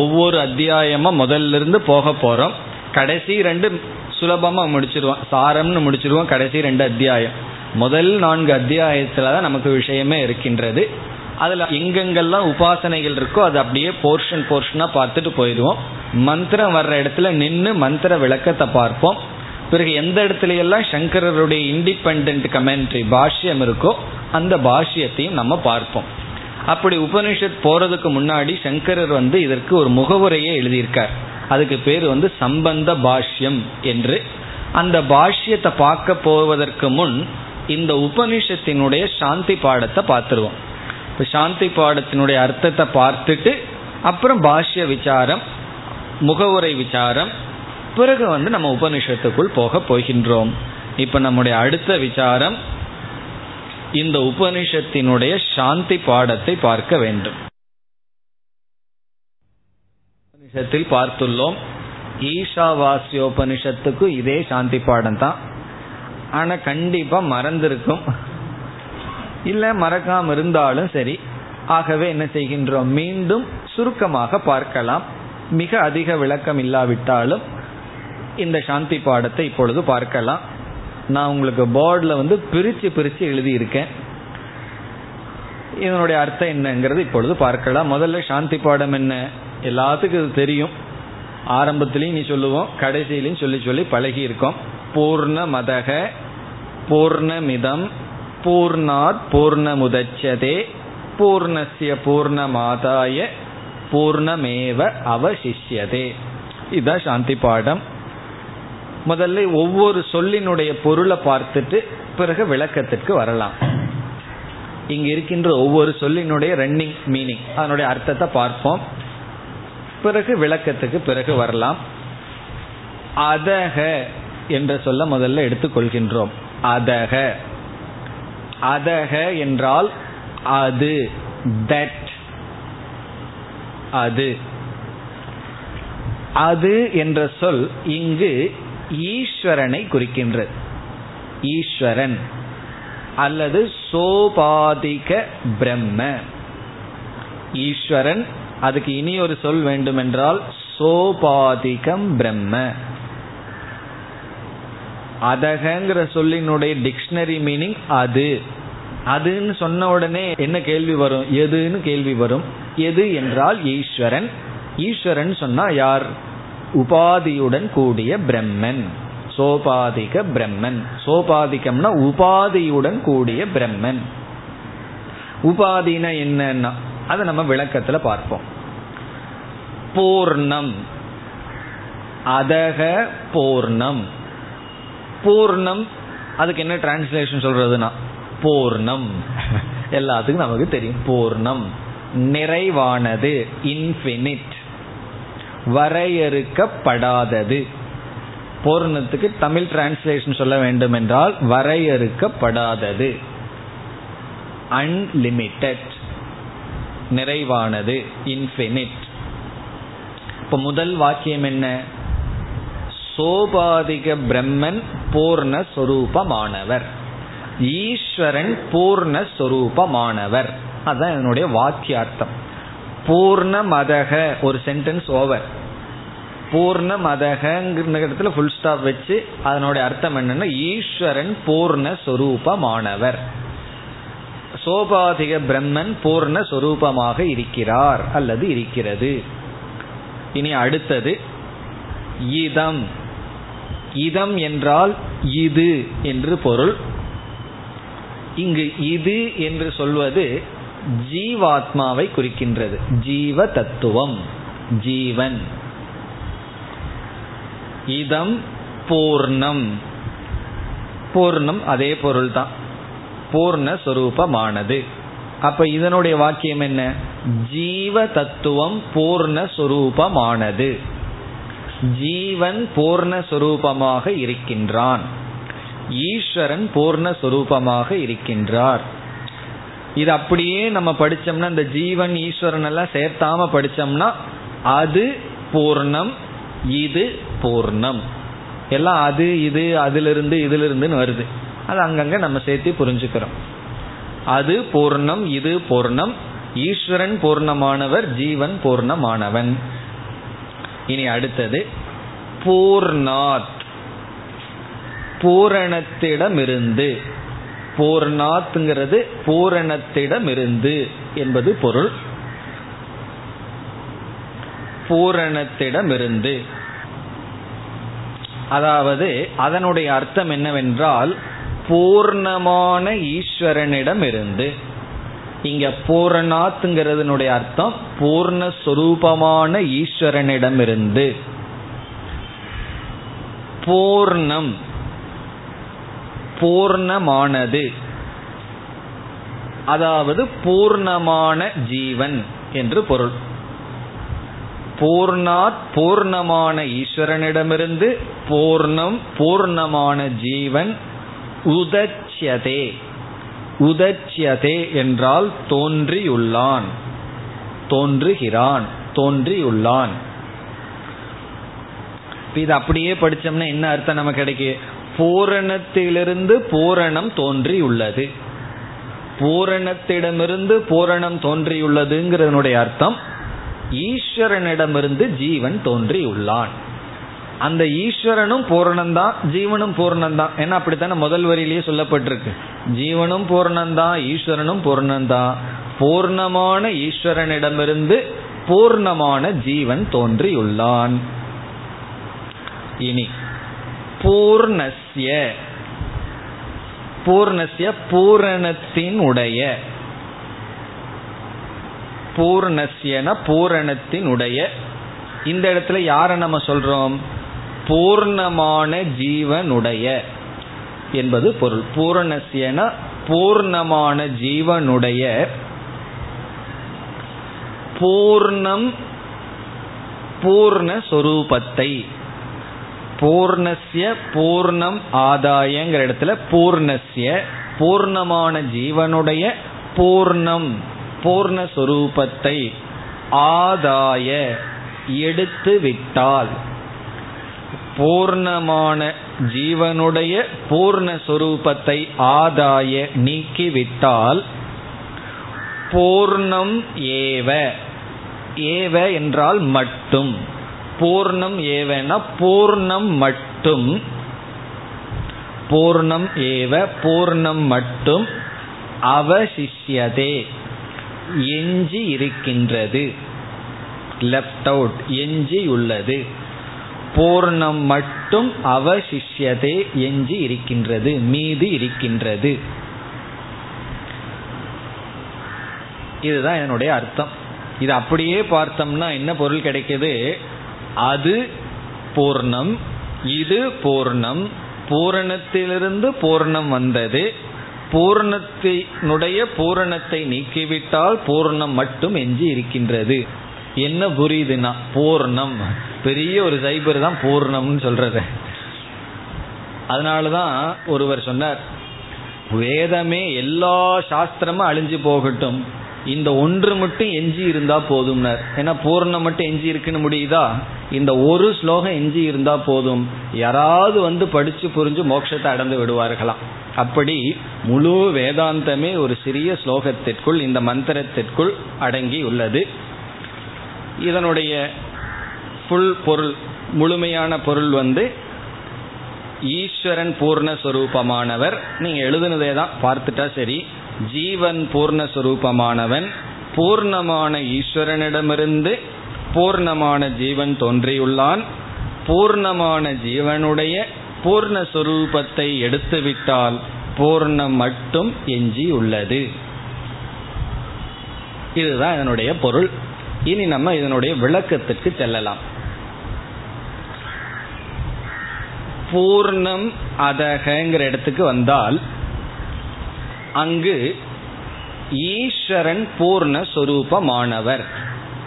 ஒவ்வொரு அத்தியாயமாக முதல்ல இருந்து போக போகிறோம் கடைசி ரெண்டு சுலபமாக முடிச்சிருவோம். சாரம்னு முடிச்சிருவோம் கடைசி ரெண்டு அத்தியாயம். முதல் நான்கு அத்தியாயத்தில் தான் நமக்கு விஷயமே இருக்கின்றது. அதில் எங்கெங்கெல்லாம் உபாசனைகள் இருக்கோ அது அப்படியே போர்ஷன் போர்ஷனாக பார்த்துட்டு போயிடுவோம். மந்திரம் வர்ற இடத்துல நின்று மந்திர விளக்கத்தை பார்ப்போம். பிறகு எந்த இடத்துல எல்லாம் சங்கரருடைய இண்டிபெண்ட் கமெண்ட்ரி பாஷ்யம் இருக்கோ அந்த பாஷ்யத்தையும் நம்ம பார்ப்போம். அப்படி உபனிஷத் போறதுக்கு முன்னாடி சங்கரர் வந்து இதற்கு ஒரு முகவுரையை எழுதியிருக்கார். அதுக்கு பேர் வந்து சம்பந்த பாஷ்யம் என்று. அந்த பாஷ்யத்தை பார்க்க போவதற்கு முன் இந்த உபனிஷத்தினுடைய சாந்தி பாடத்தை பார்த்துருவோம். இப்போ சாந்தி பாடத்தினுடைய அர்த்தத்தை பார்த்துட்டு அப்புறம் பாஷ்ய விசாரம் முகவுரை விசாரம் பிறகு வந்து நம்ம உபனிஷத்துக்குள் போக போகின்றோம். இப்போ நம்முடைய அடுத்த விசாரம் இந்த உபனிஷத்தினுடைய சாந்தி பாடத்தை பார்க்க வேண்டும். உபனிஷத்தில் பார்த்துள்ளோம். ஈஷாவாசியோபனிஷத்துக்கு இதே சாந்தி பாடம் தான். ஆனா கண்டிப்பா மறந்திருக்கும். இல்லை மறக்காம இருந்தாலும் சரி. ஆகவே என்ன செய்கின்றோம்? மீண்டும் சுருக்கமாக பார்க்கலாம். மிக அதிக விளக்கம் இல்லாவிட்டாலும் இந்த சாந்தி பாடத்தை இப்பொழுது பார்க்கலாம். நான் உங்களுக்கு போர்டில் வந்து பிரித்து பிரித்து எழுதியிருக்கேன். இதனுடைய அர்த்தம் என்னங்கிறது இப்பொழுது பார்க்கலாம். முதல்ல சாந்தி பாடம் என்ன? எல்லாத்துக்கும் இது தெரியும். ஆரம்பத்திலையும் நீ சொல்லுவோம். கடைசியிலையும் சொல்லி சொல்லி பழகி இருக்கோம் பூர்ண மதக பூர்ணமிதம் பூர்ணாத் பூர்ணமுதச்சதே பூர்ணசிய பூர்ணமாதாய பூர்ணமேவ அவசிஷ்யதே. இதுதான் சாந்தி பாடம். முதல்ல ஒவ்வொரு சொல்லினுடைய பொருளை பார்த்துட்டு பிறகு விளக்கத்திற்கு வரலாம். இங்க இருக்கின்ற ஒவ்வொரு சொல்லினுடைய ரன்னிங் மீனிங் அதனுடைய அர்த்தத்தை பார்ப்போம். பிறகு விளக்கத்துக்கு பிறகு வரலாம். அதக என்ற சொல்ல முதல்ல எடுத்துக்கொள்கின்றோம். அதக. அதக என்றால் அது தட் அது. அது என்ற சொல் இங்கு ஈஸ்வரனை குறிக்கின்றது. ஈஸ்வரன் அல்லது சோபாதிக பிரம்ம. ஈஸ்வரன் அதுக்கு இனி ஒரு சொல் வேண்டுமென்றால் சோபாதிகம் பிரம்ம. அதகங்கிற சொல்லினுடைய டிக்ஷனரி மீனிங் அது. அதுன்னு சொன்ன உடனே என்ன கேள்வி வரும்? எதுன்னு கேள்வி வரும். எது என்றால் ஈஸ்வரன். ஈஸ்வரன் சொன்னா யார்? உபாதியுடன் கூடிய பிரம்மன். சோபாதிக பிரம்மன். சோபாதிகம்னா உபாதியுடன் கூடிய பிரம்மன். உபாதினா என்னன்னா அதை நம்ம விளக்கத்துல பார்ப்போம். பூர்ணம். அதக பூர்ணம். பூர்ணம் அதுக்கு என்ன டிரான்ஸ்லேஷன் சொல்றதுன்னா? பூர்ணம். எல்லாத்துக்கும் நமக்கு தெரியும். பூர்ணம். நிறைவானது இன்ஃபினிட் வரையறுக்கப்படாதது. பூர்ணத்துக்கு தமிழ் டிரான்ஸ்லேஷன் சொல்ல வேண்டும் என்றால் வரையறுக்கப்படாதது. அன்லிமிட்டெட் நிறைவானது. இன்ஃபினிட் இப்ப முதல் வாக்கியம் என்ன? சோபாதிக பிரம்மன் பூர்ணஸ்வரூபமானவர் ஈஸ்வரன் பூர்ணஸ்வரூபமானவர் அதுதான் என்னுடைய வாக்கியார்த்தம். பூர்ண மதக ஒரு சென்டென்ஸ் ஓவர் பூர்ண இடத்துல ஃபுல் ஸ்டாப் வச்சு அதனுடைய அர்த்தம் என்னன்னா ஈஸ்வரன் பூர்ணஸ்வரூபமானவர். சோபாதிக பிரம்மன் பூர்ண இருக்கிறார் அல்லது இருக்கிறது. இனி அடுத்தது இதம். இதம் என்றால் இது என்று பொருள். இங்கு இது என்று சொல்வது ஜீவாத்மாவை குறிக்கின்றது. ஜீவ தத்துவம் ஜீவன். இதம் பூர்ணம். பூர்ணம் அதே பொருள் தான் பூர்ணஸ்வரூபமானது. அப்ப இதனுடைய வாக்கியம் என்ன? ஜீவ தத்துவம் பூர்ணஸ்வரூபமானது. ஜீவன் பூர்ணஸ்வரூபமாக இருக்கின்றான். ஈஸ்வரன் பூர்ணஸ்வரூபமாக இருக்கின்றார். இது அப்படியே நம்ம படிச்சோம்னா இந்த ஜீவன் ஈஸ்வரன் எல்லாம் சேர்த்தாம படிச்சோம்னா அது பூர்ணம் இது பூர்ணம். எல்லாம் அது இது அதிலிருந்து இதிலிருந்துன்னு வருது. அது அங்கங்க நம்ம சேர்த்து புரிஞ்சுக்கிறோம். அது பூர்ணம் இது பூர்ணம் ஈஸ்வரன் பூர்ணமானவர் ஜீவன் பூர்ணமானவன். இனி அடுத்தது பூர்ணாத். பூரணத்திடமிருந்து. பூர்ணாத்ங்கிறது பூரணத்திடமிருந்து என்பது பொருள். பூரணத்திடமிருந்து. அதாவது அதனுடைய அர்த்தம் என்னவென்றால் பூர்ணமான ஈஸ்வரனிடம் இருந்து இங்க பூரணாத்துங்கிறதுனுடைய அர்த்தம் பூர்ணஸ்வரூபமான ஈஸ்வரனிடமிருந்து. பூர்ணம். பூர்ணமானது. அதாவது பூர்ணமான ஜீவன் என்று பொருள். பூர்ணாத் பூர்ணமான ஈஸ்வரனிடமிருந்து பூர்ணம் பூர்ணமான ஜீவன் உதச்சியதே. உதச்சியதே என்றால் தோன்றியுள்ளான். தோன்றுகிறான் தோன்றியுள்ளான். இது அப்படியே படிச்சோம்னா என்ன அர்த்தம் நமக்கு கிடைக்கு? பூரணத்திலிருந்து பூரணம் தோன்றியுள்ளது. பூரணத்திடமிருந்து பூரணம் தோன்றியுள்ளதுங்கிறதனுடைய அர்த்தம் ஈஸ்வரனிடமிருந்து ஜீவன் தோன்றியுள்ளான். அந்த ஈஸ்வரனும் பூரணம்தான் ஜீவனும் பூர்ணம்தான் ஏன்னா அப்படித்தானே முதல் வரியிலேயே சொல்லப்பட்டிருக்கு. ஜீவனும் பூர்ணம்தான் ஈஸ்வரனும் பூர்ணம்தான் பூர்ணமான ஈஸ்வரனிடமிருந்து பூர்ணமான ஜீவன் தோன்றியுள்ளான். இனி பூர்ணஸ்ய. பூர்ணஸ்ய பூரணத்தின் உடைய. பூர்ணஸ்யன பூரணத்தின் உடைய. இந்த இடத்துல யாரை நம்ம சொல்றோம்? பூர்ணமான ஜீவனுடைய என்பது பொருள். பூரணசியன பூர்ணமான ஜீவனுடைய. பூர்ணம் பூர்ணஸ்வரூபத்தை பூர்ணஸ்ய பூர்ணம் ஆதாயங்கிற இடத்துல பூர்ணஸ்ய பூர்ணமான ஜீவனுடைய பூர்ணம் பூர்ணஸ்வரூபத்தை ஆதாய எடுத்து விட்டால். பூர்ணமான ஜீவனுடைய பூர்ணஸ்வரூபத்தை ஆதாய நீக்கிவிட்டால் பூர்ணம் ஏவ ஏவ என்றால் மட்டும். பூர்ணம் ஏவனா பூர்ணம் மட்டும். பூர்ணம் ஏவ பூர்ணம் மட்டும் அவசிஷ்யதே. எஞ்சி இருக்கின்றது. லெஃப்ட் அவுட் எஞ்சி உள்ளது. பூர்ணம் மட்டும் அவசிஷ்யதே எஞ்சி இருக்கின்றது மீது இருக்கின்றது. இதுதான் என்னுடைய அர்த்தம். இது அப்படியே பார்த்தோம்னா என்ன பொருள் கிடைக்குது? அது பூர்ணம் இது பூர்ணம் பூரணத்திலிருந்து பூர்ணம் வந்தது. பூர்ணத்தினுடைய பூரணத்தை நீக்கிவிட்டால் பூர்ணம் மட்டும் எஞ்சி இருக்கின்றது. என்ன புரியுதுன்னா பூர்ணம்? பெரிய ஒரு சைபர் தான் பூர்ணம்னு சொல்றது. அதனாலதான் ஒருவர் சொன்னார் வேதமே எல்லா சாஸ்திரமும் அழிஞ்சு போகட்டும். இந்த ஒன்று மட்டும் எஞ்சி இருந்தா போதும்னர். ஏன்னா பூர்ணம் மட்டும் எஞ்சி இருக்குன்னு முடியுதா? இந்த ஒரு ஸ்லோகம் எஞ்சி இருந்தா போதும். யாராவது வந்து படிச்சு புரிஞ்சு மோட்சத்தை அடைந்து விடுவார்களாம். அப்படி முழு வேதாந்தமே ஒரு சிறிய ஸ்லோகத்திற்குள் இந்த மந்திரத்திற்குள் அடங்கி உள்ளது. இதனுடைய ஃபுல் பொருள் முழுமையான பொருள் வந்து ஈஸ்வரன் பூர்ணஸ்வரூபமானவர் நீங்கள் எழுதுனதே தான் பார்த்துட்டா சரி. ஜீவன் பூர்ணஸ்வரூபமானவன் பூர்ணமான ஈஸ்வரனிடமிருந்து பூர்ணமான ஜீவன் தோன்றியுள்ளான். பூர்ணமான ஜீவனுடைய பூர்ணஸ்வரூபத்தை எடுத்துவிட்டால் பூர்ணம் மட்டும் எஞ்சி உள்ளது இதுதான் இதனுடைய பொருள். இனி நம்ம இதனுடைய விளக்கத்திற்கு செல்லலாம். பூர்ணம் அதகங்கிற இடத்துக்கு வந்தால் அங்கு ஈஸ்வரன் பூர்ணஸ்வரூபமானவர்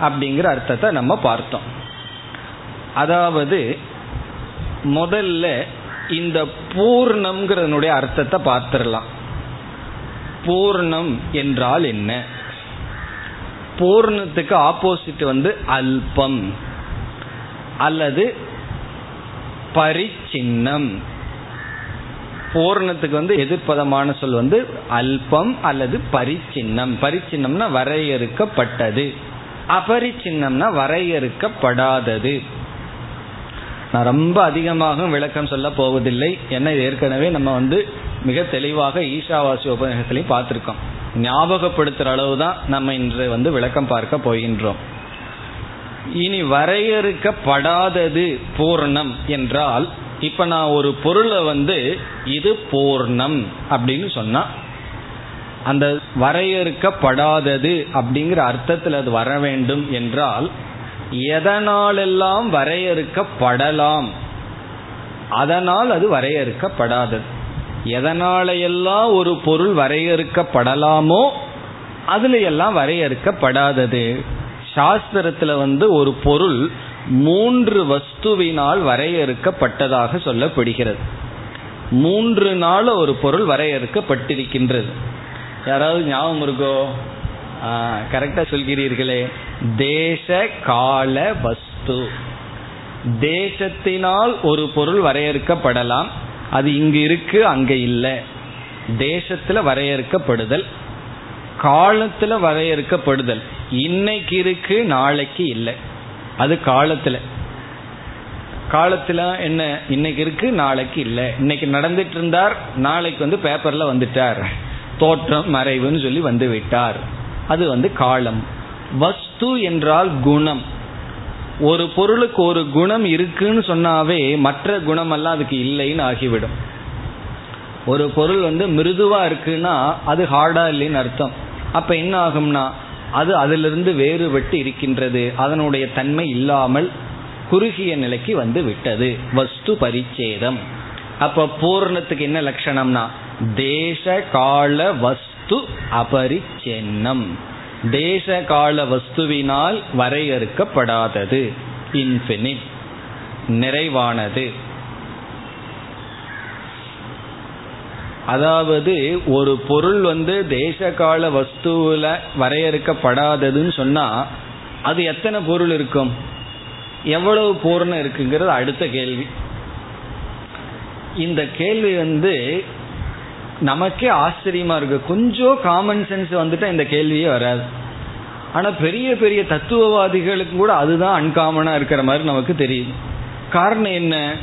அப்படிங்கிற அர்த்தத்தை நம்ம பார்த்தோம். அதாவது முதல்ல இந்த பூர்ணம்ங்கிறதனுடைய அர்த்தத்தை பார்த்துடலாம். பூர்ணம் என்றால் என்ன? பூர்ணத்துக்கு ஆப்போசிட் வந்து அல்பம். அல்லது பரிச்சின்னம். பூர்ணத்துக்கு வந்து எதிர்ப்பதமான சொல் வந்து அல்பம் அல்லது பரிச்சின்னம். பரிச்சின்னம்னா வரையறுக்கப்பட்டது. அபரிச்சின்னம்னா வரையறுக்கப்படாதது. நான் ரொம்ப அதிகமாக விளக்கம் சொல்ல போவதில்லை. என்ன ஏற்கனவே நம்ம வந்து மிக தெளிவாக ஈஷாவாசி உபநிஷத்துலையும் பார்த்துருக்கோம். ஞாபகப்படுத்துகிற அளவு தான் நம்ம இன்று வந்து விளக்கம் பார்க்க போகின்றோம். இனி வரையறுக்கப்படாதது பூர்ணம் என்றால் இப்ப நான் ஒரு பொருளை வந்து இது பூர்ணம் அப்படின்னு சொன்னா அந்த வரையறுக்கப்படாதது அப்படிங்கிற அர்த்தத்தில் அது வர வேண்டும் என்றால் எதனாலெல்லாம் வரையறுக்கப்படலாம்? அதனால் அது வரையறுக்கப்படாதது. எதனாலையெல்லாம் ஒரு பொருள் வரையறுக்கப்படலாமோ அதுல எல்லாம் வரையறுக்கப்படாதது. சாஸ்திரத்துல வந்து ஒரு பொருள் மூன்று வஸ்துவினால் வரையறுக்கப்பட்டதாக சொல்லப்படுகிறது. மூன்று நாள் ஒரு பொருள் வரையறுக்கப்பட்டிருக்கின்றது. யாராவது ஞாபகம் இருக்கோ? கரெக்டா சொல்கிறீர்களே. தேச கால வஸ்து. தேசத்தினால் ஒரு பொருள் வரையறுக்கப்படலாம். அது இங்கு இருக்கு அங்க இல்லை. தேசத்துல வரையறுக்கப்படுதல் காலத்துல வரையறுக்கப்படுதல். இன்னைக்கு இருக்கு நாளைக்கு இல்லை. அது காலத்துல. காலத்துல என்ன இன்னைக்கு இருக்கு நாளைக்கு இல்லை. இன்னைக்கு நடந்துட்டு இருந்தார் நாளைக்கு வந்து பேப்பர்ல வந்துட்டார். தோற்றம் மறைவுன்னு சொல்லி வந்து விட்டார். அது வந்து காலம். வஸ்து என்றால் குணம். ஒரு பொருளுக்கு ஒரு குணம் இருக்குன்னு சொன்னாவே மற்ற குணமெல்லாம் அதுக்கு இல்லைன்னு ஆகிவிடும். ஒரு பொருள் வந்து மிருதுவா இருக்குன்னா அது ஹார்டா இல்லைன்னு அர்த்தம். அப்ப என்ன ஆகும்னா அது அதிலிருந்து வேறுபட்டு இருக்கின்றது. அதனுடைய தன்மை இல்லாமல் குறுகிய நிலைக்கு வந்து விட்டது. வஸ்து பரிச்சேதம். அப்ப பூர்ணத்துக்கு என்ன லட்சணம்னா தேச கால வஸ்து அபரிச்சென்னம். தேச கால வஸ்துவினால் வரையறுக்கப்படாதது. இன்ஃபினிட் நிறைவானது. அதாவது ஒரு பொருள் வந்து தேசகால வஸ்துவில் வரையறுக்கப்படாததுன்னு சொன்னா அது எத்தனை பொருள் இருக்கும்? எவ்வளவு பூர்ணம் இருக்குங்கிறது அடுத்த கேள்வி. இந்த கேள்வி வந்து நமக்கே ஆச்சரியமா இருக்கு. கொஞ்சம் காமன் சென்ஸ் வந்துட்டா இந்த கேள்வியே வராது. ஆனா பெரிய பெரிய தத்துவவாதிகளுக்கு கூட அதுதான் அன்காமனா இருக்கிற மாதிரி நமக்கு தெரியுது. காரணம் என்ன?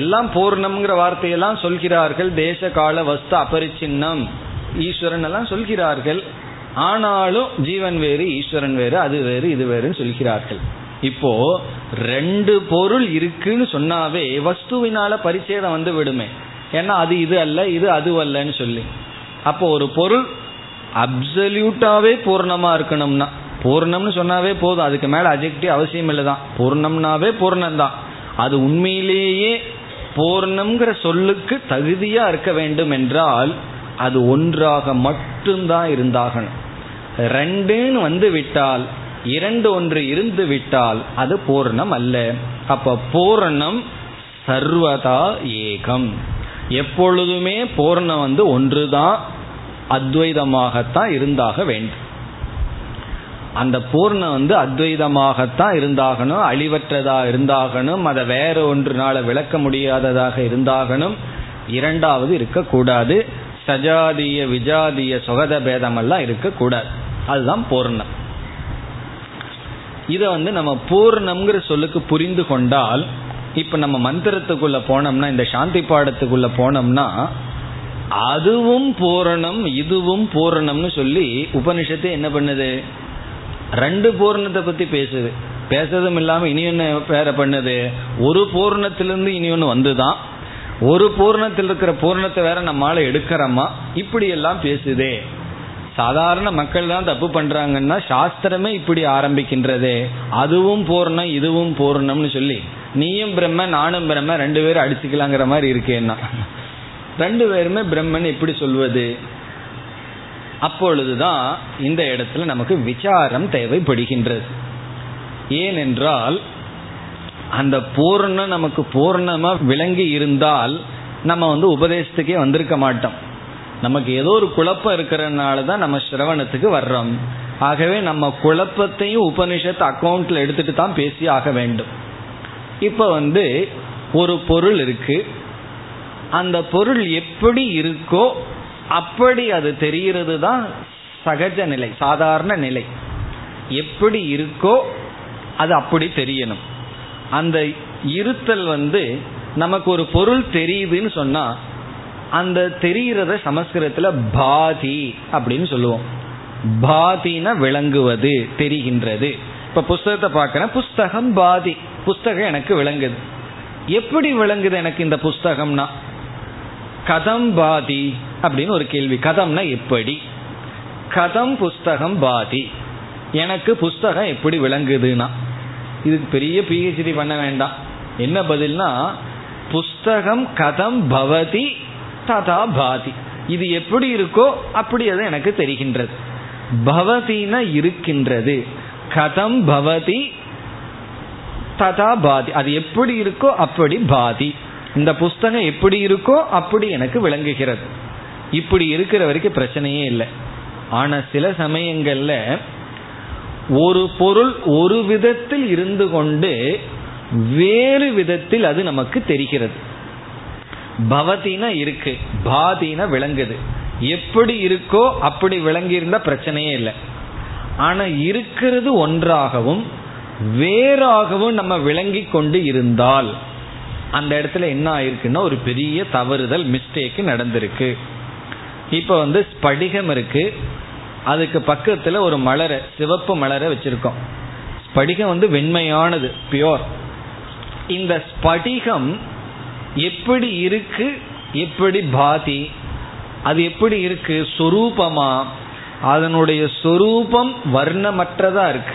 எல்லாம் பூர்ணம்ங்கிற வார்த்தையெல்லாம் சொல்கிறார்கள். தேச கால வஸ்து அபரிச்சின்னம். ஈஸ்வரன் எல்லாம் சொல்கிறார்கள். ஆனாலும் ஜீவன் வேறு ஈஸ்வரன் வேறு அது வேறு இது வேறுன்னு சொல்கிறார்கள். இப்போ ரெண்டு பொருள் இருக்குன்னு சொன்னாவே வஸ்துவினால பரிச்சேதம் வந்து விடுமே. ஏன்னா அது இது அல்ல இது அது அல்லன்னு சொல்லி. அப்போ ஒரு பொருள் அப்சல்யூட்டாவே பூர்ணமா இருக்கணும்னா பூர்ணம்னு சொன்னாவே போதும். அதுக்கு மேல அஜெக்டிவ் அவசியம் இல்லை தான் பூர்ணம்னாவே பூர்ணம்தான். அது உண்மையிலேயே பூர்ணம்ங்கிற சொல்லுக்கு தகுதியா இருக்க வேண்டும் என்றால் அது ஒன்றாக மட்டும்தான் இருந்தாகணும். ரெண்டுன்னு வந்து விட்டால் இரண்டு ஒன்று இருந்து விட்டால் அது பூர்ணம் அல்ல. அப்ப பூர்ணம் சர்வதா ஏகம். எப்பொழுதுமே பூர்ணம் வந்து ஒன்றுதான் அத்வைதமாகத்தான் இருந்தாக வேண்டும். அந்த பூர்ணம் வந்து அத்வைதமாகத்தான் இருந்தாகணும் அழிவற்றதா இருந்தாகணும் அதை வேற ஒன்றுனால விளக்க முடியாததாக இருந்தாகணும் இரண்டாவது இருக்கக்கூடாது. சஜாதிய விஜாதிய சுகத பேதமெல்லாம் இருக்கக்கூடாது. அதுதான் பூர்ணம் இதை வந்து நம்ம பூர்ணம்ங்கிற சொல்லுக்கு புரிந்து கொண்டால் இப்ப நம்ம மந்திரத்துக்குள்ள போனோம்னா இந்த சாந்தி பாடத்துக்குள்ள போனோம்னா அதுவும் பூரணம் இதுவும் பூரணம்னு சொல்லி உபனிஷத்து என்ன பண்ணுது? ரெண்டு பூர்ணத்தை பத்தி பேசுது. பேசுறதும் இல்லாம இனி ஒன்று வேற பண்ணுது? ஒரு பூர்ணத்திலிருந்து இனி ஒன்று வந்துதான். ஒரு பூர்ணத்தில் இருக்கிற பூர்ணத்தை வேற நம்மளால எடுக்கிறோமா? இப்படி எல்லாம் பேசுதே. சாதாரண மக்கள் தான் தப்பு பண்றாங்கன்னா சாஸ்திரமே இப்படி ஆரம்பிக்கின்றதே. அதுவும் பூர்ணம் இதுவும் பூர்ணம்னு சொல்லி. நீயும் பிரம்ம நானும் பிரம்ம ரெண்டு பேரும் அடிச்சுக்கலாங்கிற மாதிரி இருக்கேன்னா. ரெண்டு பேருமே பிரம்மன் எப்படி சொல்வது? அப்பொழுதுதான் இந்த இடத்துல நமக்கு விசாரம் தேவைப்படுகின்றது. ஏனென்றால் அந்த பூர்ணம் நமக்கு பூர்ணமா விளங்கி இருந்தால் நம்ம வந்து உபதேசத்துக்கே வந்திருக்க மாட்டோம். நமக்கு ஏதோ ஒரு குழப்பம் இருக்கிறதுனால தான் நம்ம சிரவணத்துக்கு வர்றோம். ஆகவே நம்ம குழப்பத்தையும் உபனிஷத்து அக்கௌண்ட்ல எடுத்துட்டு தான் பேசி ஆக வேண்டும். இப்போ வந்து ஒரு பொருள் இருக்கு. அந்த பொருள் எப்படி இருக்கோ அப்படி அது தெரிகிறது தான் சகஜ நிலை சாதாரண நிலை. எப்படி இருக்கோ அது அப்படி தெரியணும். அந்த இருத்தல் வந்து நமக்கு ஒரு பொருள் தெரியுதுன்னு சொன்னா அந்த தெரிகிறத சமஸ்கிருதத்துல பாதி அப்படின்னு சொல்லுவோம். பாதின விளங்குவது தெரிகின்றது. இப்ப புஸ்தகத்தை பார்க்கறேன் புஸ்தகம் பாதி. புஸ்தகம் எனக்கு விளங்குது. எப்படி விளங்குது எனக்கு இந்த புஸ்தகம்னா? கதம் பாதி. அப்படின்னு ஒரு கேள்வி. கதம்னா எப்படி? கதம் புஸ்தகம் பாதி. எனக்கு புஸ்தகம் எப்படி விளங்குதுன்னா? இதுக்கு பெரிய பிஹெச்டி பண்ண வேண்டாம். என்ன பதில்னா புஸ்தகம் கதம் பவதி ததா பாதி. இது எப்படி இருக்கோ அப்படி அது எனக்கு தெரிகின்றது. பவதினா இருக்கின்றது. கதம் பவதி ததா பாதி. அது எப்படி இருக்கோ அப்படி பாதி. இந்த புஸ்தகம் எப்படி இருக்கோ அப்படி எனக்கு விளங்குகிறது. இப்படி இருக்கிற வரைக்கும் பிரச்சனையே இல்லை. ஆனா சில சமயங்கள்ல ஒரு பொருள் ஒரு விதத்தில் இருந்து கொண்டு வேறு விதத்தில் அது நமக்கு தெரிகிறது. பவதினா இருக்கு பாதினா விளங்குது. எப்படி இருக்கோ அப்படி விளங்கி இருந்தா பிரச்சனையே இல்லை. ஆனா இருக்கிறது ஒன்றாகவும் வேறாகவும் நம்ம விளங்கி கொண்டு இருந்தால் அந்த இடத்துல என்ன ஆயிருக்குன்னா ஒரு பெரிய தவறுதல் மிஸ்டேக் நடந்திருக்கு. இப்போ வந்து ஸ்படிகம் இருக்கு. அதுக்கு பக்கத்தில் ஒரு மலரை சிவப்பு மலரை வச்சிருக்கோம். ஸ்படிகம் வந்து வெண்மையானது பியோர் இந்த ஸ்படிகம் எப்படி இருக்கு எப்படி பாதி அது எப்படி இருக்கு சொரூபமா? அதனுடைய சொரூபம் வர்ணமற்றதா இருக்கு.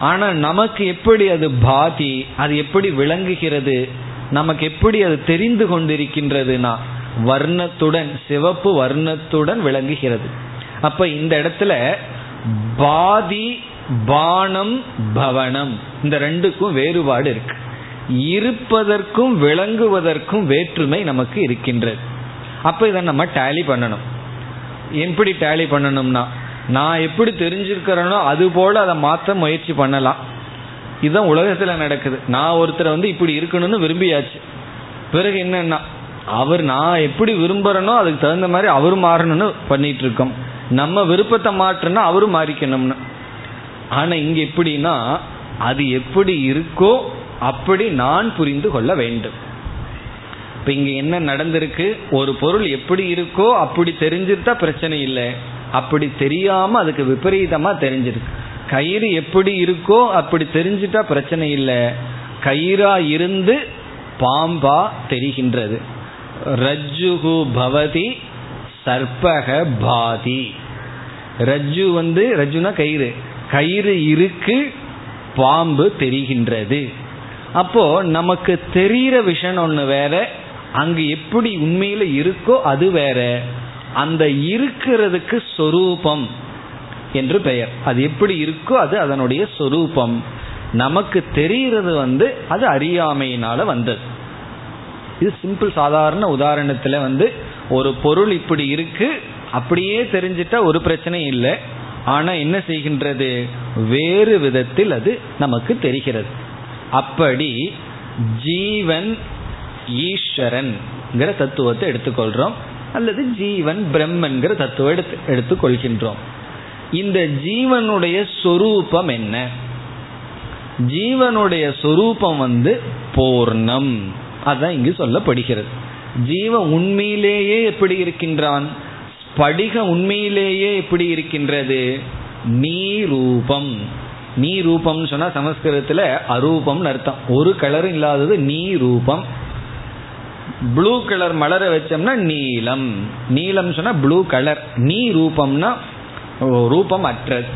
ஆனா நமக்கு எப்படி அது பாதி அது எப்படி விளங்குகிறது நமக்கு எப்படி அது தெரிந்து கொண்டிருக்கின்றதுனா வர்ணத்துடன் சிவப்பு வர்ணத்துடன் விளங்குகிறது. அப்ப இந்த இடத்துல பாதி பானம் பவனம். இந்த ரெண்டுக்கும் வேறுபாடு இருக்கு. இருப்பதற்கும் விளங்குவதற்கும் வேற்றுமை நமக்கு இருக்கின்றது. அப்ப இதை நம்ம டேலி பண்ணணும். எப்படி டேலி பண்ணணும்னா நான் எப்படி தெரிஞ்சிருக்கிறேனோ அது போல அதை மாற்ற முயற்சி பண்ணலாம். இதுதான் உலகத்தில் நடக்குது. நான் ஒருத்தரை வந்து இப்படி இருக்கணும்னு விரும்பியாச்சு. பிறகு என்னன்னா அவர் நான் எப்படி விரும்புறேனோ அதுக்கு தகுந்த மாதிரி அவர் மாறணும்னு பண்ணிட்டு இருக்கோம் நம்ம விருப்பத்தை மாற்றணும் அவரும் மாறிக்கணும்னு. ஆனா இங்க எப்படின்னா அது எப்படி இருக்கோ அப்படி நான் புரிந்து கொள்ள வேண்டும். இப்ப இங்க என்ன நடந்திருக்கு? ஒரு பொருள் எப்படி இருக்கோ அப்படி தெரிஞ்சிருந்தா பிரச்சனை இல்லை. அப்படி தெரியாம அதுக்கு விபரீதமா தெரிஞ்சிருக்கு. கயிறு எப்படி இருக்கோ அப்படி தெரிஞ்சிட்டா பிரச்சனை இல்லை. கயிறா இருந்து பாம்பா தெரிகின்றது. ரஜ்ஜுகு பவதி சர்பக பாதி. ரஜ்ஜு வந்து ரஜ்ஜுனா கயிறு. கயிறு இருக்கு பாம்பு தெரிகின்றது. அப்போ நமக்கு தெரிகிற விஷயம் ஒன்று வேற அங்கு எப்படி உண்மையில இருக்கோ அது வேற. அந்த இருக்கிறதுக்கு சொரூபம் என்று பெயர். அது எப்படி இருக்கோ அது அதனுடைய சொரூபம். நமக்கு தெரிகிறது வந்து அது அறியாமையினால வந்தது. இது சிம்பிள் சாதாரண உதாரணத்துல வந்து ஒரு பொருள் இப்படி இருக்கு அப்படியே தெரிஞ்சிட்டா ஒரு பிரச்சனையும் இல்லை. ஆனா என்ன செய்கின்றது? வேறு விதத்தில் அது நமக்கு தெரிகிறது. அப்படி ஜீவன் ஈஸ்வரன் தத்துவத்தை எடுத்துக்கொள்றோம். அல்லது ஜீவன் பிரம்மன்கிற தத்துவம் எடுத்து எடுத்துக்கொள்கின்றோம். இந்த ஜீவனுடைய சொரூபம் என்ன? ஜீவனுடைய சொரூபம் வந்து பூர்ணம். அதுதான் இங்கு சொல்லப்படுகிறது. ஜீவ உண்மையிலேயே எப்படி இருக்கின்றான்? ஸ்படிக உண்மையிலேயே எப்படி இருக்கின்றது? நீரூபம். நீ ரூபம் சொன்னா சமஸ்கிருதத்துல அரூபம்னு அர்த்தம். ஒரு கலரும் இல்லாதது நீ ரூபம் ப்ளூ கலர் மலர வச்சோம்னா நீலம். நீலம் சொன்னா ப்ளூ கலர் நீ ரூபம்னா ரூபம் அற்றது.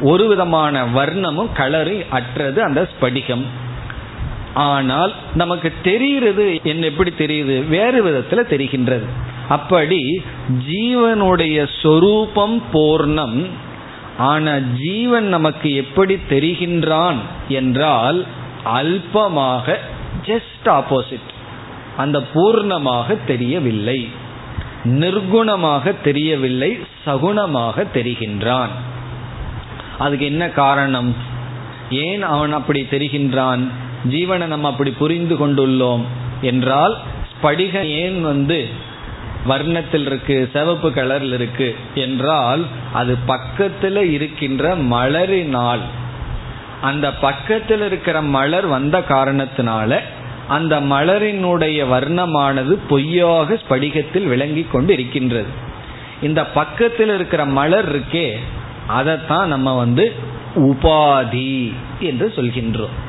ஒரு விதமான வர்ணமும் கலரும் அற்றது அந்த ஸ்படிகம். ஆனால் நமக்கு தெரிகிறது என்ன எப்படி தெரியுது? வேறு விதத்துல தெரிகின்றது. அப்படி ஜீவனுடைய சொரூபம் பூர்ணம் ஆனா ஜீவன் நமக்கு எப்படி தெரிகின்றான் என்றால் அல்பமாக ஜஸ்ட் ஆப்போசிட் அந்த பூர்ணமாக தெரியவில்லை. நிர்குணமாக தெரியவில்லை சகுணமாக தெரிகின்றான். அதுக்கு என்ன காரணம்? ஏன் அவன் அப்படி தெரிகின்றான்? ஜீவனை நம்ம அப்படி புரிந்து கொண்டுள்ளோம் என்றால் ஸ்படிக ஏன் வந்து வர்ணத்தில் இருக்கு சிவப்பு கலர்ல இருக்கு என்றால் அது பக்கத்தில் இருக்கின்ற மலரினால். அந்த பக்கத்தில் இருக்கிற மலர் வந்த காரணத்தினால அந்த மலரினுடைய வர்ணமானது பொய்யாக ஸ்படிகத்தில் விளங்கி கொண்டு இருக்கின்றது இந்த பக்கத்தில் இருக்கிற மலர் இருக்கே அதைத்தான் நம்ம வந்து உபாதி என்று சொல்கின்றோம்.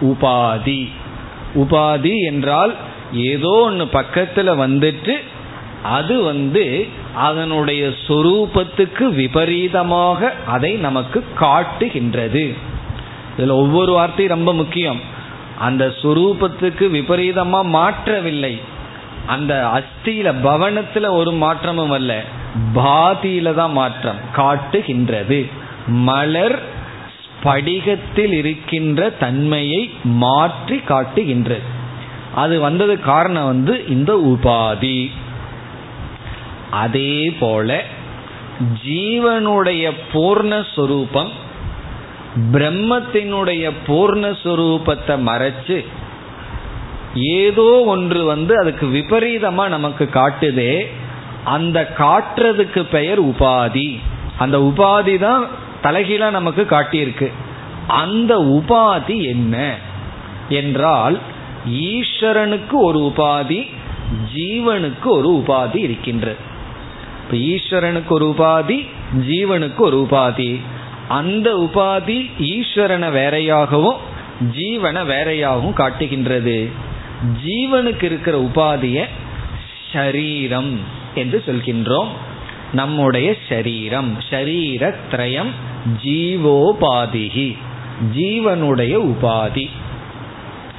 உபாதி. உபாதி என்றால் ஏதோ ஒன்று பக்கத்தில் வந்துட்டு அது வந்து அதனுடைய சொரூபத்துக்கு விபரீதமாக அதை நமக்கு காட்டுகின்றது. இதில் ஒவ்வொரு வார்த்தையும் ரொம்ப முக்கியம். அந்த சுரூபத்துக்கு விபரீதமாக மாற்றவில்லை. அந்த அஸ்தியில பவனத்தில் ஒரு மாற்றமும் அல்ல. பாதியில தான் மாற்றம் காட்டுகின்றது. மலர் படிகத்தில் இருக்கின்ற தன்மையை மாற்றி காட்டுகின்றது அது வந்தது காரணம் வந்து இந்த உபாதி. அதே போல ஜீவனுடைய பூர்ணஸ்வரூபம் பிரம்மத்தினுடைய பூர்ணஸ்வரூபத்தை மறைச்சு ஏதோ ஒன்று வந்து அதுக்கு விபரீதமா நமக்கு காட்டுதே அந்த காட்டுறதுக்கு பெயர் உபாதி. அந்த உபாதி தான் தலைகீழா நமக்கு காட்டியிருக்கு. அந்த உபாதி என்ன? என்றால் ஈஸ்வரனுக்கு ஒரு உபாதி ஜீவனுக்கு ஒரு உபாதி இருக்கின்றது இப்போ ஈஸ்வரனுக்கு ஒரு உபாதி ஜீவனுக்கு ஒரு உபாதி. அந்த உபாதி ஈஸ்வரனை வேறையாகவும் ஜீவனை வேறையாகவும் காட்டுகின்றது. ஜீவனுக்கு இருக்கிற உபாதிய ஷரீரம் என்று சொல்கின்றோம். நம்முடைய ஷரீரம் ஷரீரத்ரயம் ஜீவோபாதிகி ஜீவனுடைய உபாதி.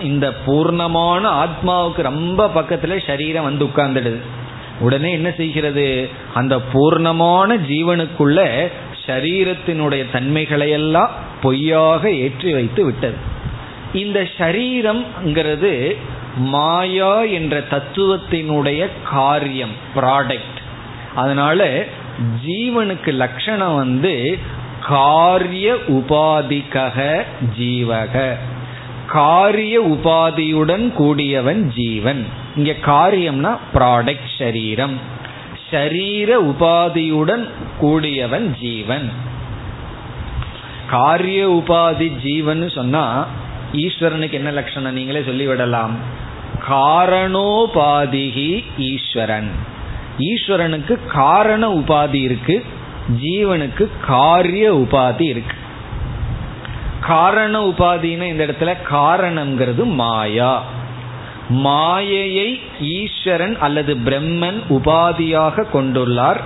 இந்த பூர்ணமான ஆத்மாவுக்கு ரொம்ப பக்கத்துல சரீரம் வந்து உட்கார்ந்துடுது. உடனே என்ன செய்கிறது? அந்த பூர்ணமான ஜீவனுக்குள்ள சரீரத்தினுடைய தன்மைகளை எல்லாம் பொய்யாக ஏற்றி வைத்து விட்டது. இந்த சரீரம்ங்கிறது மாயா என்ற தத்துவத்தினுடைய காரியம் ப்ராடக்ட் அதனால ஜீவனுக்கு லட்சணம் வந்து காரிய உபாதிக்கக ஜீவக. காரிய உபாதியுடன் கூடியவன் ஜீவன். இங்க காரியம்னா ப்ராடக்ட் சரீரம். ஷரீர உபாதியுடன் கூடியவன் ஜீவன். காரிய உபாதி ஜீவன் சொன்னா ஈஸ்வரனுக்கு என்ன லட்சணம்? நீங்களே சொல்லிவிடலாம். காரணோபாதிகி ஈஸ்வரன். ஈஸ்வரனுக்கு காரண உபாதி இருக்கு. ஜீவனுக்கு காரிய உபாதி இருக்கு. காரண உபாதின்னு இந்த இடத்துல காரணம்ங்கிறது மாயா. மாயையை ஈஸ்வரன் அல்லது பிரம்மன் உபாதியாக கொண்டுள்ளார்.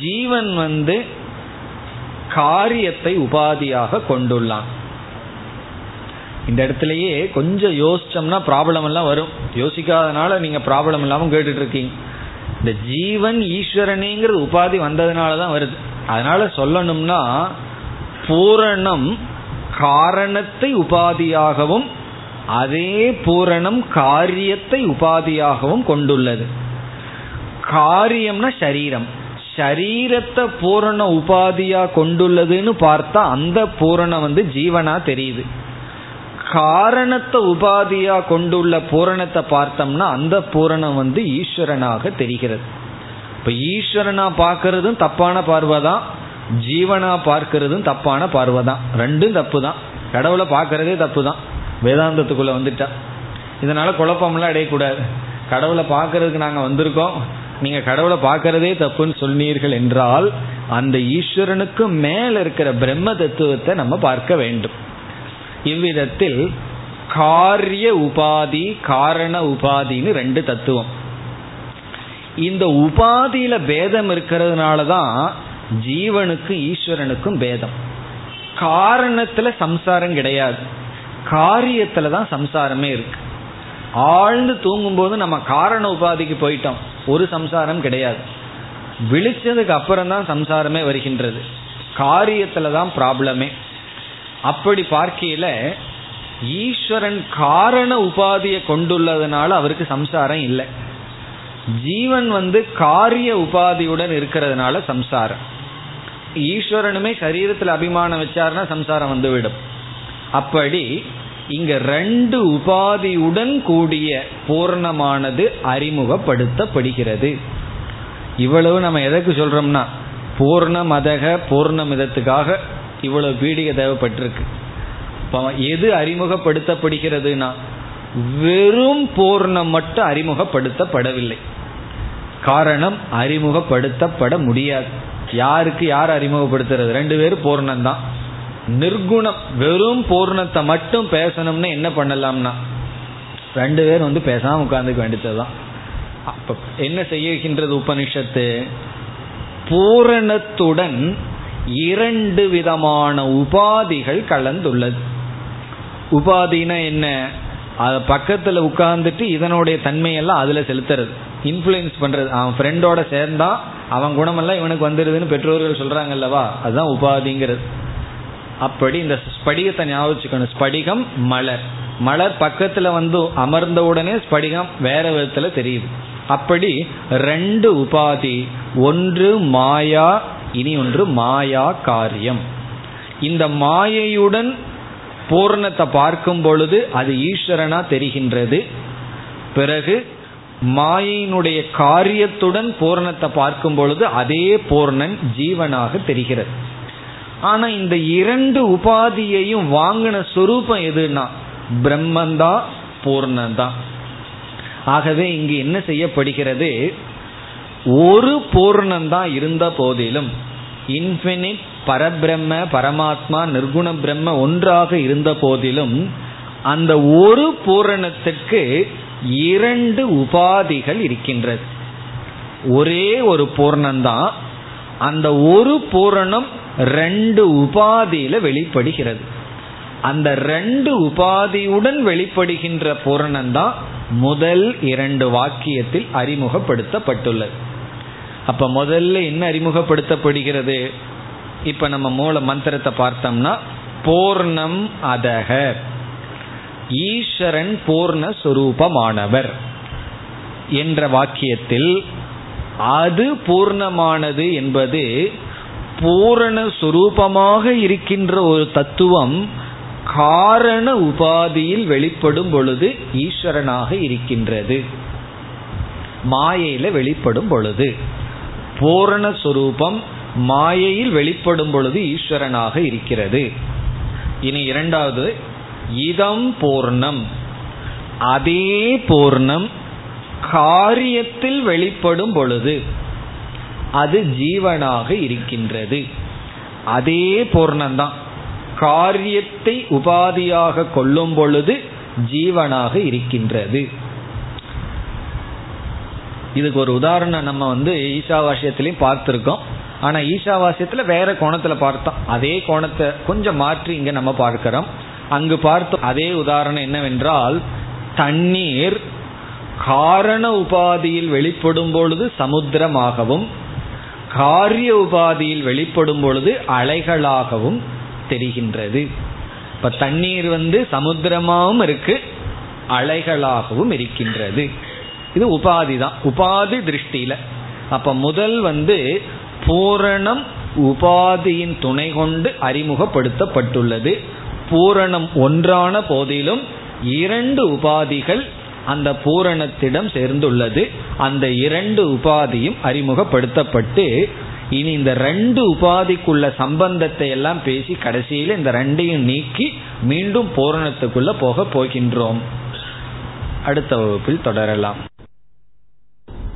ஜீவன் வந்து காரியத்தை உபாதியாக கொண்டுள்ளான். இந்த இடத்துலயே கொஞ்சம் யோசிச்சோம்னா ப்ராப்ளம் எல்லாம் வரும். யோசிக்காதனால நீங்க ப்ராப்ளம் இல்லாமல் கேட்டுட்டு இருக்கீங்க. இந்த ஜீவன் ஈஸ்வரனேங்கிற உபாதி வந்ததுனால தான் வருது. அதனால சொல்லணும்னா பூரணம் காரணத்தை உபாதியாகவும் அதே பூரணம் காரியத்தை உபாதியாகவும் கொண்டுள்ளது. காரியம்னா சரீரம். சரீரத்தை பூரண உபாதியா கொண்டுள்ளதுன்னு பார்த்தா அந்த பூரணம் வந்து ஜீவனா தெரியுது. காரணத்தை உபாதியா கொண்டுள்ள பூரணத்தை பார்த்தோம்னா அந்த பூரணம் வந்து ஈஸ்வரனாக தெரிகிறது. இப்ப ஈஸ்வரனா பார்க்கறதும் தப்பான பார்வை தான். ஜீவனா பார்க்கறதும் தப்பான பார்வை தான். ரெண்டும் தப்பு தான் கடவுளை பார்க்கறதே தப்பு தான் வேதாந்தத்துக்குள்ள வந்துட்டா. இதனால குழப்பம்லாம் அடையக்கூடாது கடவுளை பார்க்கறதுக்கு நாங்கள் வந்திருக்கோம். நீங்க கடவுளை பார்க்கறதே தப்புன்னு சொன்னீர்கள் என்றால் அந்த ஈஸ்வரனுக்கு மேல இருக்கிற பிரம்ம தத்துவத்தை நம்ம பார்க்க வேண்டும். இவ்விதத்தில் காரிய உபாதி காரண உபாதின்னு ரெண்டு தத்துவம். இந்த உபாதியில பேதம் இருக்கிறதுனால தான் ஜீவனுக்கும் ஈஸ்வரனுக்கும் பேதம். காரணத்துல சம்சாரம் கிடையாது. காரியத்துல தான் சம்சாரமே இருக்கு. ஆழ்ந்து தூங்கும்போது நம்ம காரண உபாதிக்கு போயிட்டோம். ஒரு சம்சாரம் கிடையாது. விழிச்சதுக்கு அப்புறம் தான் சம்சாரமே வருகின்றது. காரியத்துல தான் ப்ராப்ளமே அப்படி பார்க்கையில ஈஸ்வரன் காரண உபாதியை கொண்டுள்ளதுனால அவருக்கு சம்சாரம் இல்லை. ஜீவன் வந்து காரிய உபாதியுடன் இருக்கிறதுனால சம்சாரம். ஈஸ்வரனுமே சரீரத்தில் அபிமானம் வச்சாருன்னா சம்சாரம் வந்துவிடும். அப்படி இங்க ரெண்டு உபாதியுடன் கூடிய பூர்ணமானது அறிமுகப்படுத்தப்படுகிறது. இவ்வளவு நம்ம எதற்கு சொல்றோம்னா பூர்ணமதக பூர்ணமிதத்துக்காக இவ்வளவு பீடிகை தேவைப்பட்டிருக்கு. இப்போ எது அறிமுகப்படுத்தப்படுகிறதுனா வெறும் பூர்ணம் மட்டும் அறிமுகப்படுத்தப்படவில்லை. காரணம் அறிமுகப்படுத்தப்பட முடியாது. யாருக்கு யார் அறிமுகப்படுத்துறது? ரெண்டு பேரும் பூர்ணம்தான் நிர்குணம் வெறும் பூர்ணத்தை மட்டும் பேசணும்னு என்ன பண்ணலாம்னா ரெண்டு பேரும் வந்து பேசாம உட்காந்துக்க வேண்டியதுதான். அப்ப என்ன செய்கின்றது உபனிஷத்து? பூரணத்துடன் இரண்டு விதமான உபாதிகள் கலந்துள்ளது. உபாதினா என்ன? அது பக்கத்தில் உட்கார்ந்துட்டு இதனுடைய தன்மையெல்லாம் அதில் செலுத்துறது. இன்ஃப்ளூயன்ஸ் பண்ணுறது அவன் ஃப்ரெண்டோட சேர்ந்தா அவன் குணமெல்லாம் இவனுக்கு வந்துடுதுன்னு பெற்றோர்கள் சொல்கிறாங்கல்லவா அதுதான் உபாதிங்கிறது. அப்படி இந்த ஸ்படிகத்தை ஞாபகம் ஸ்படிகம் மலர். மலர் பக்கத்தில் வந்து அமர்ந்த உடனே ஸ்படிகம் வேற விதத்தில் தெரியுது. அப்படி ரெண்டு உபாதி. ஒன்று மாயா இனி ஒன்று மாயா காரியம். இந்த மாயையுடன் பூர்ணத்தை பார்க்கும் பொழுது அது ஈஸ்வரனா தெரிகின்றது. பிறகு மாயினுடைய காரியத்துடன் பூர்ணத்தை பார்க்கும் பொழுது அதே பூர்ணன் ஜீவனாக தெரிகிறது. ஆனா இந்த இரண்டு உபாதியையும் வாங்கின சொரூபம் எதுனா பிரம்மந்தா பூர்ணந்தான் ஆகவே இங்கு என்ன செய்யப்படுகிறது? ஒரு பூர்ணந்தான் இருந்த போதிலும் இன்ஃபினிட் பரபிரம்ம பரமாத்மா நிர்குண பிரம்ம ஒன்றாக இருந்த போதிலும் அந்த ஒரு பூரணத்துக்கு இரண்டு உபாதிகள் இருக்கின்றது. ஒரே ஒரு பூர்ணம்தான் அந்த ஒரு பூரணம் ரெண்டு உபாதியில வெளிப்படுகிறது. அந்த ரெண்டு உபாதியுடன் வெளிப்படுகின்ற பூரணம்தான் முதல் இரண்டு வாக்கியத்தில் அறிமுகப்படுத்தப்பட்டுள்ளது. அப்ப முதல்ல என்ன அறிமுகப்படுத்தப்படுகிறது? இப்ப நம்ம மூல மந்திரத்தை பார்த்தோம்னா பூர்ணம் அதக. ஈஸ்வரன் பூர்ணஸ்வரூபமானவர் என்ற வாக்கியத்தில் அது பூர்ணமானது என்பது பூரண சுரூபமாக இருக்கின்ற ஒரு தத்துவம் காரண உபாதியில் வெளிப்படும் பொழுது ஈஸ்வரனாக இருக்கின்றது. மாயையில வெளிப்படும் பொழுது. பூரண மாயையில் வெளிப்படும் பொழுது ஈஸ்வரனாக இருக்கிறது. இனி இரண்டாவது இதம் பூர்ணம். அதே பூர்ணம் காரியத்தில் வெளிப்படும் பொழுது அது ஜீவனாக இருக்கின்றது. அதே பூர்ணம்தான். காரியத்தை உபாதியாக கொள்ளும் பொழுது ஜீவனாக இருக்கின்றது. இதுக்கு ஒரு உதாரணம் நம்ம வந்து ஈஷாவாசியத்திலையும் பார்த்துருக்கோம். ஆனா ஈஷாவாசியத்துல வேற கோணத்துல பார்த்தோம். அதே கோணத்தை கொஞ்சம் மாற்றி இங்க நம்ம பார்க்கிறோம். அங்கு பார்த்தோம் அதே உதாரணம் என்னவென்றால் தண்ணீர் காரண உபாதியில் வெளிப்படும் பொழுது சமுத்திரமாகவும் காரிய உபாதியில் வெளிப்படும் பொழுது அலைகளாகவும் தெரிகின்றது. இப்ப தண்ணீர் வந்து சமுத்திரமாகவும் இருக்கு அலைகளாகவும் இருக்கின்றது. இது உபாதி தான். உபாதி திருஷ்டியில. அப்ப முதல் வந்து பூரணம் உபாதியின் துணை கொண்டு அறிமுகப்படுத்தப்பட்டுள்ளது. பூரணம் ஒன்றான போதிலும் இரண்டு உபாதிகள் அந்த பூரணத்திடம் சேர்ந்துள்ளது. அந்த இரண்டு உபாதியும் அறிமுகப்படுத்தப்பட்டு இனி இந்த ரெண்டு உபாதிக்குள்ள சம்பந்தத்தை எல்லாம் பேசி கடைசியில் இந்த ரெண்டையும் நீக்கி மீண்டும் பூரணத்துக்குள்ள போக போகின்றோம். அடுத்த வகுப்பில் தொடரலாம்.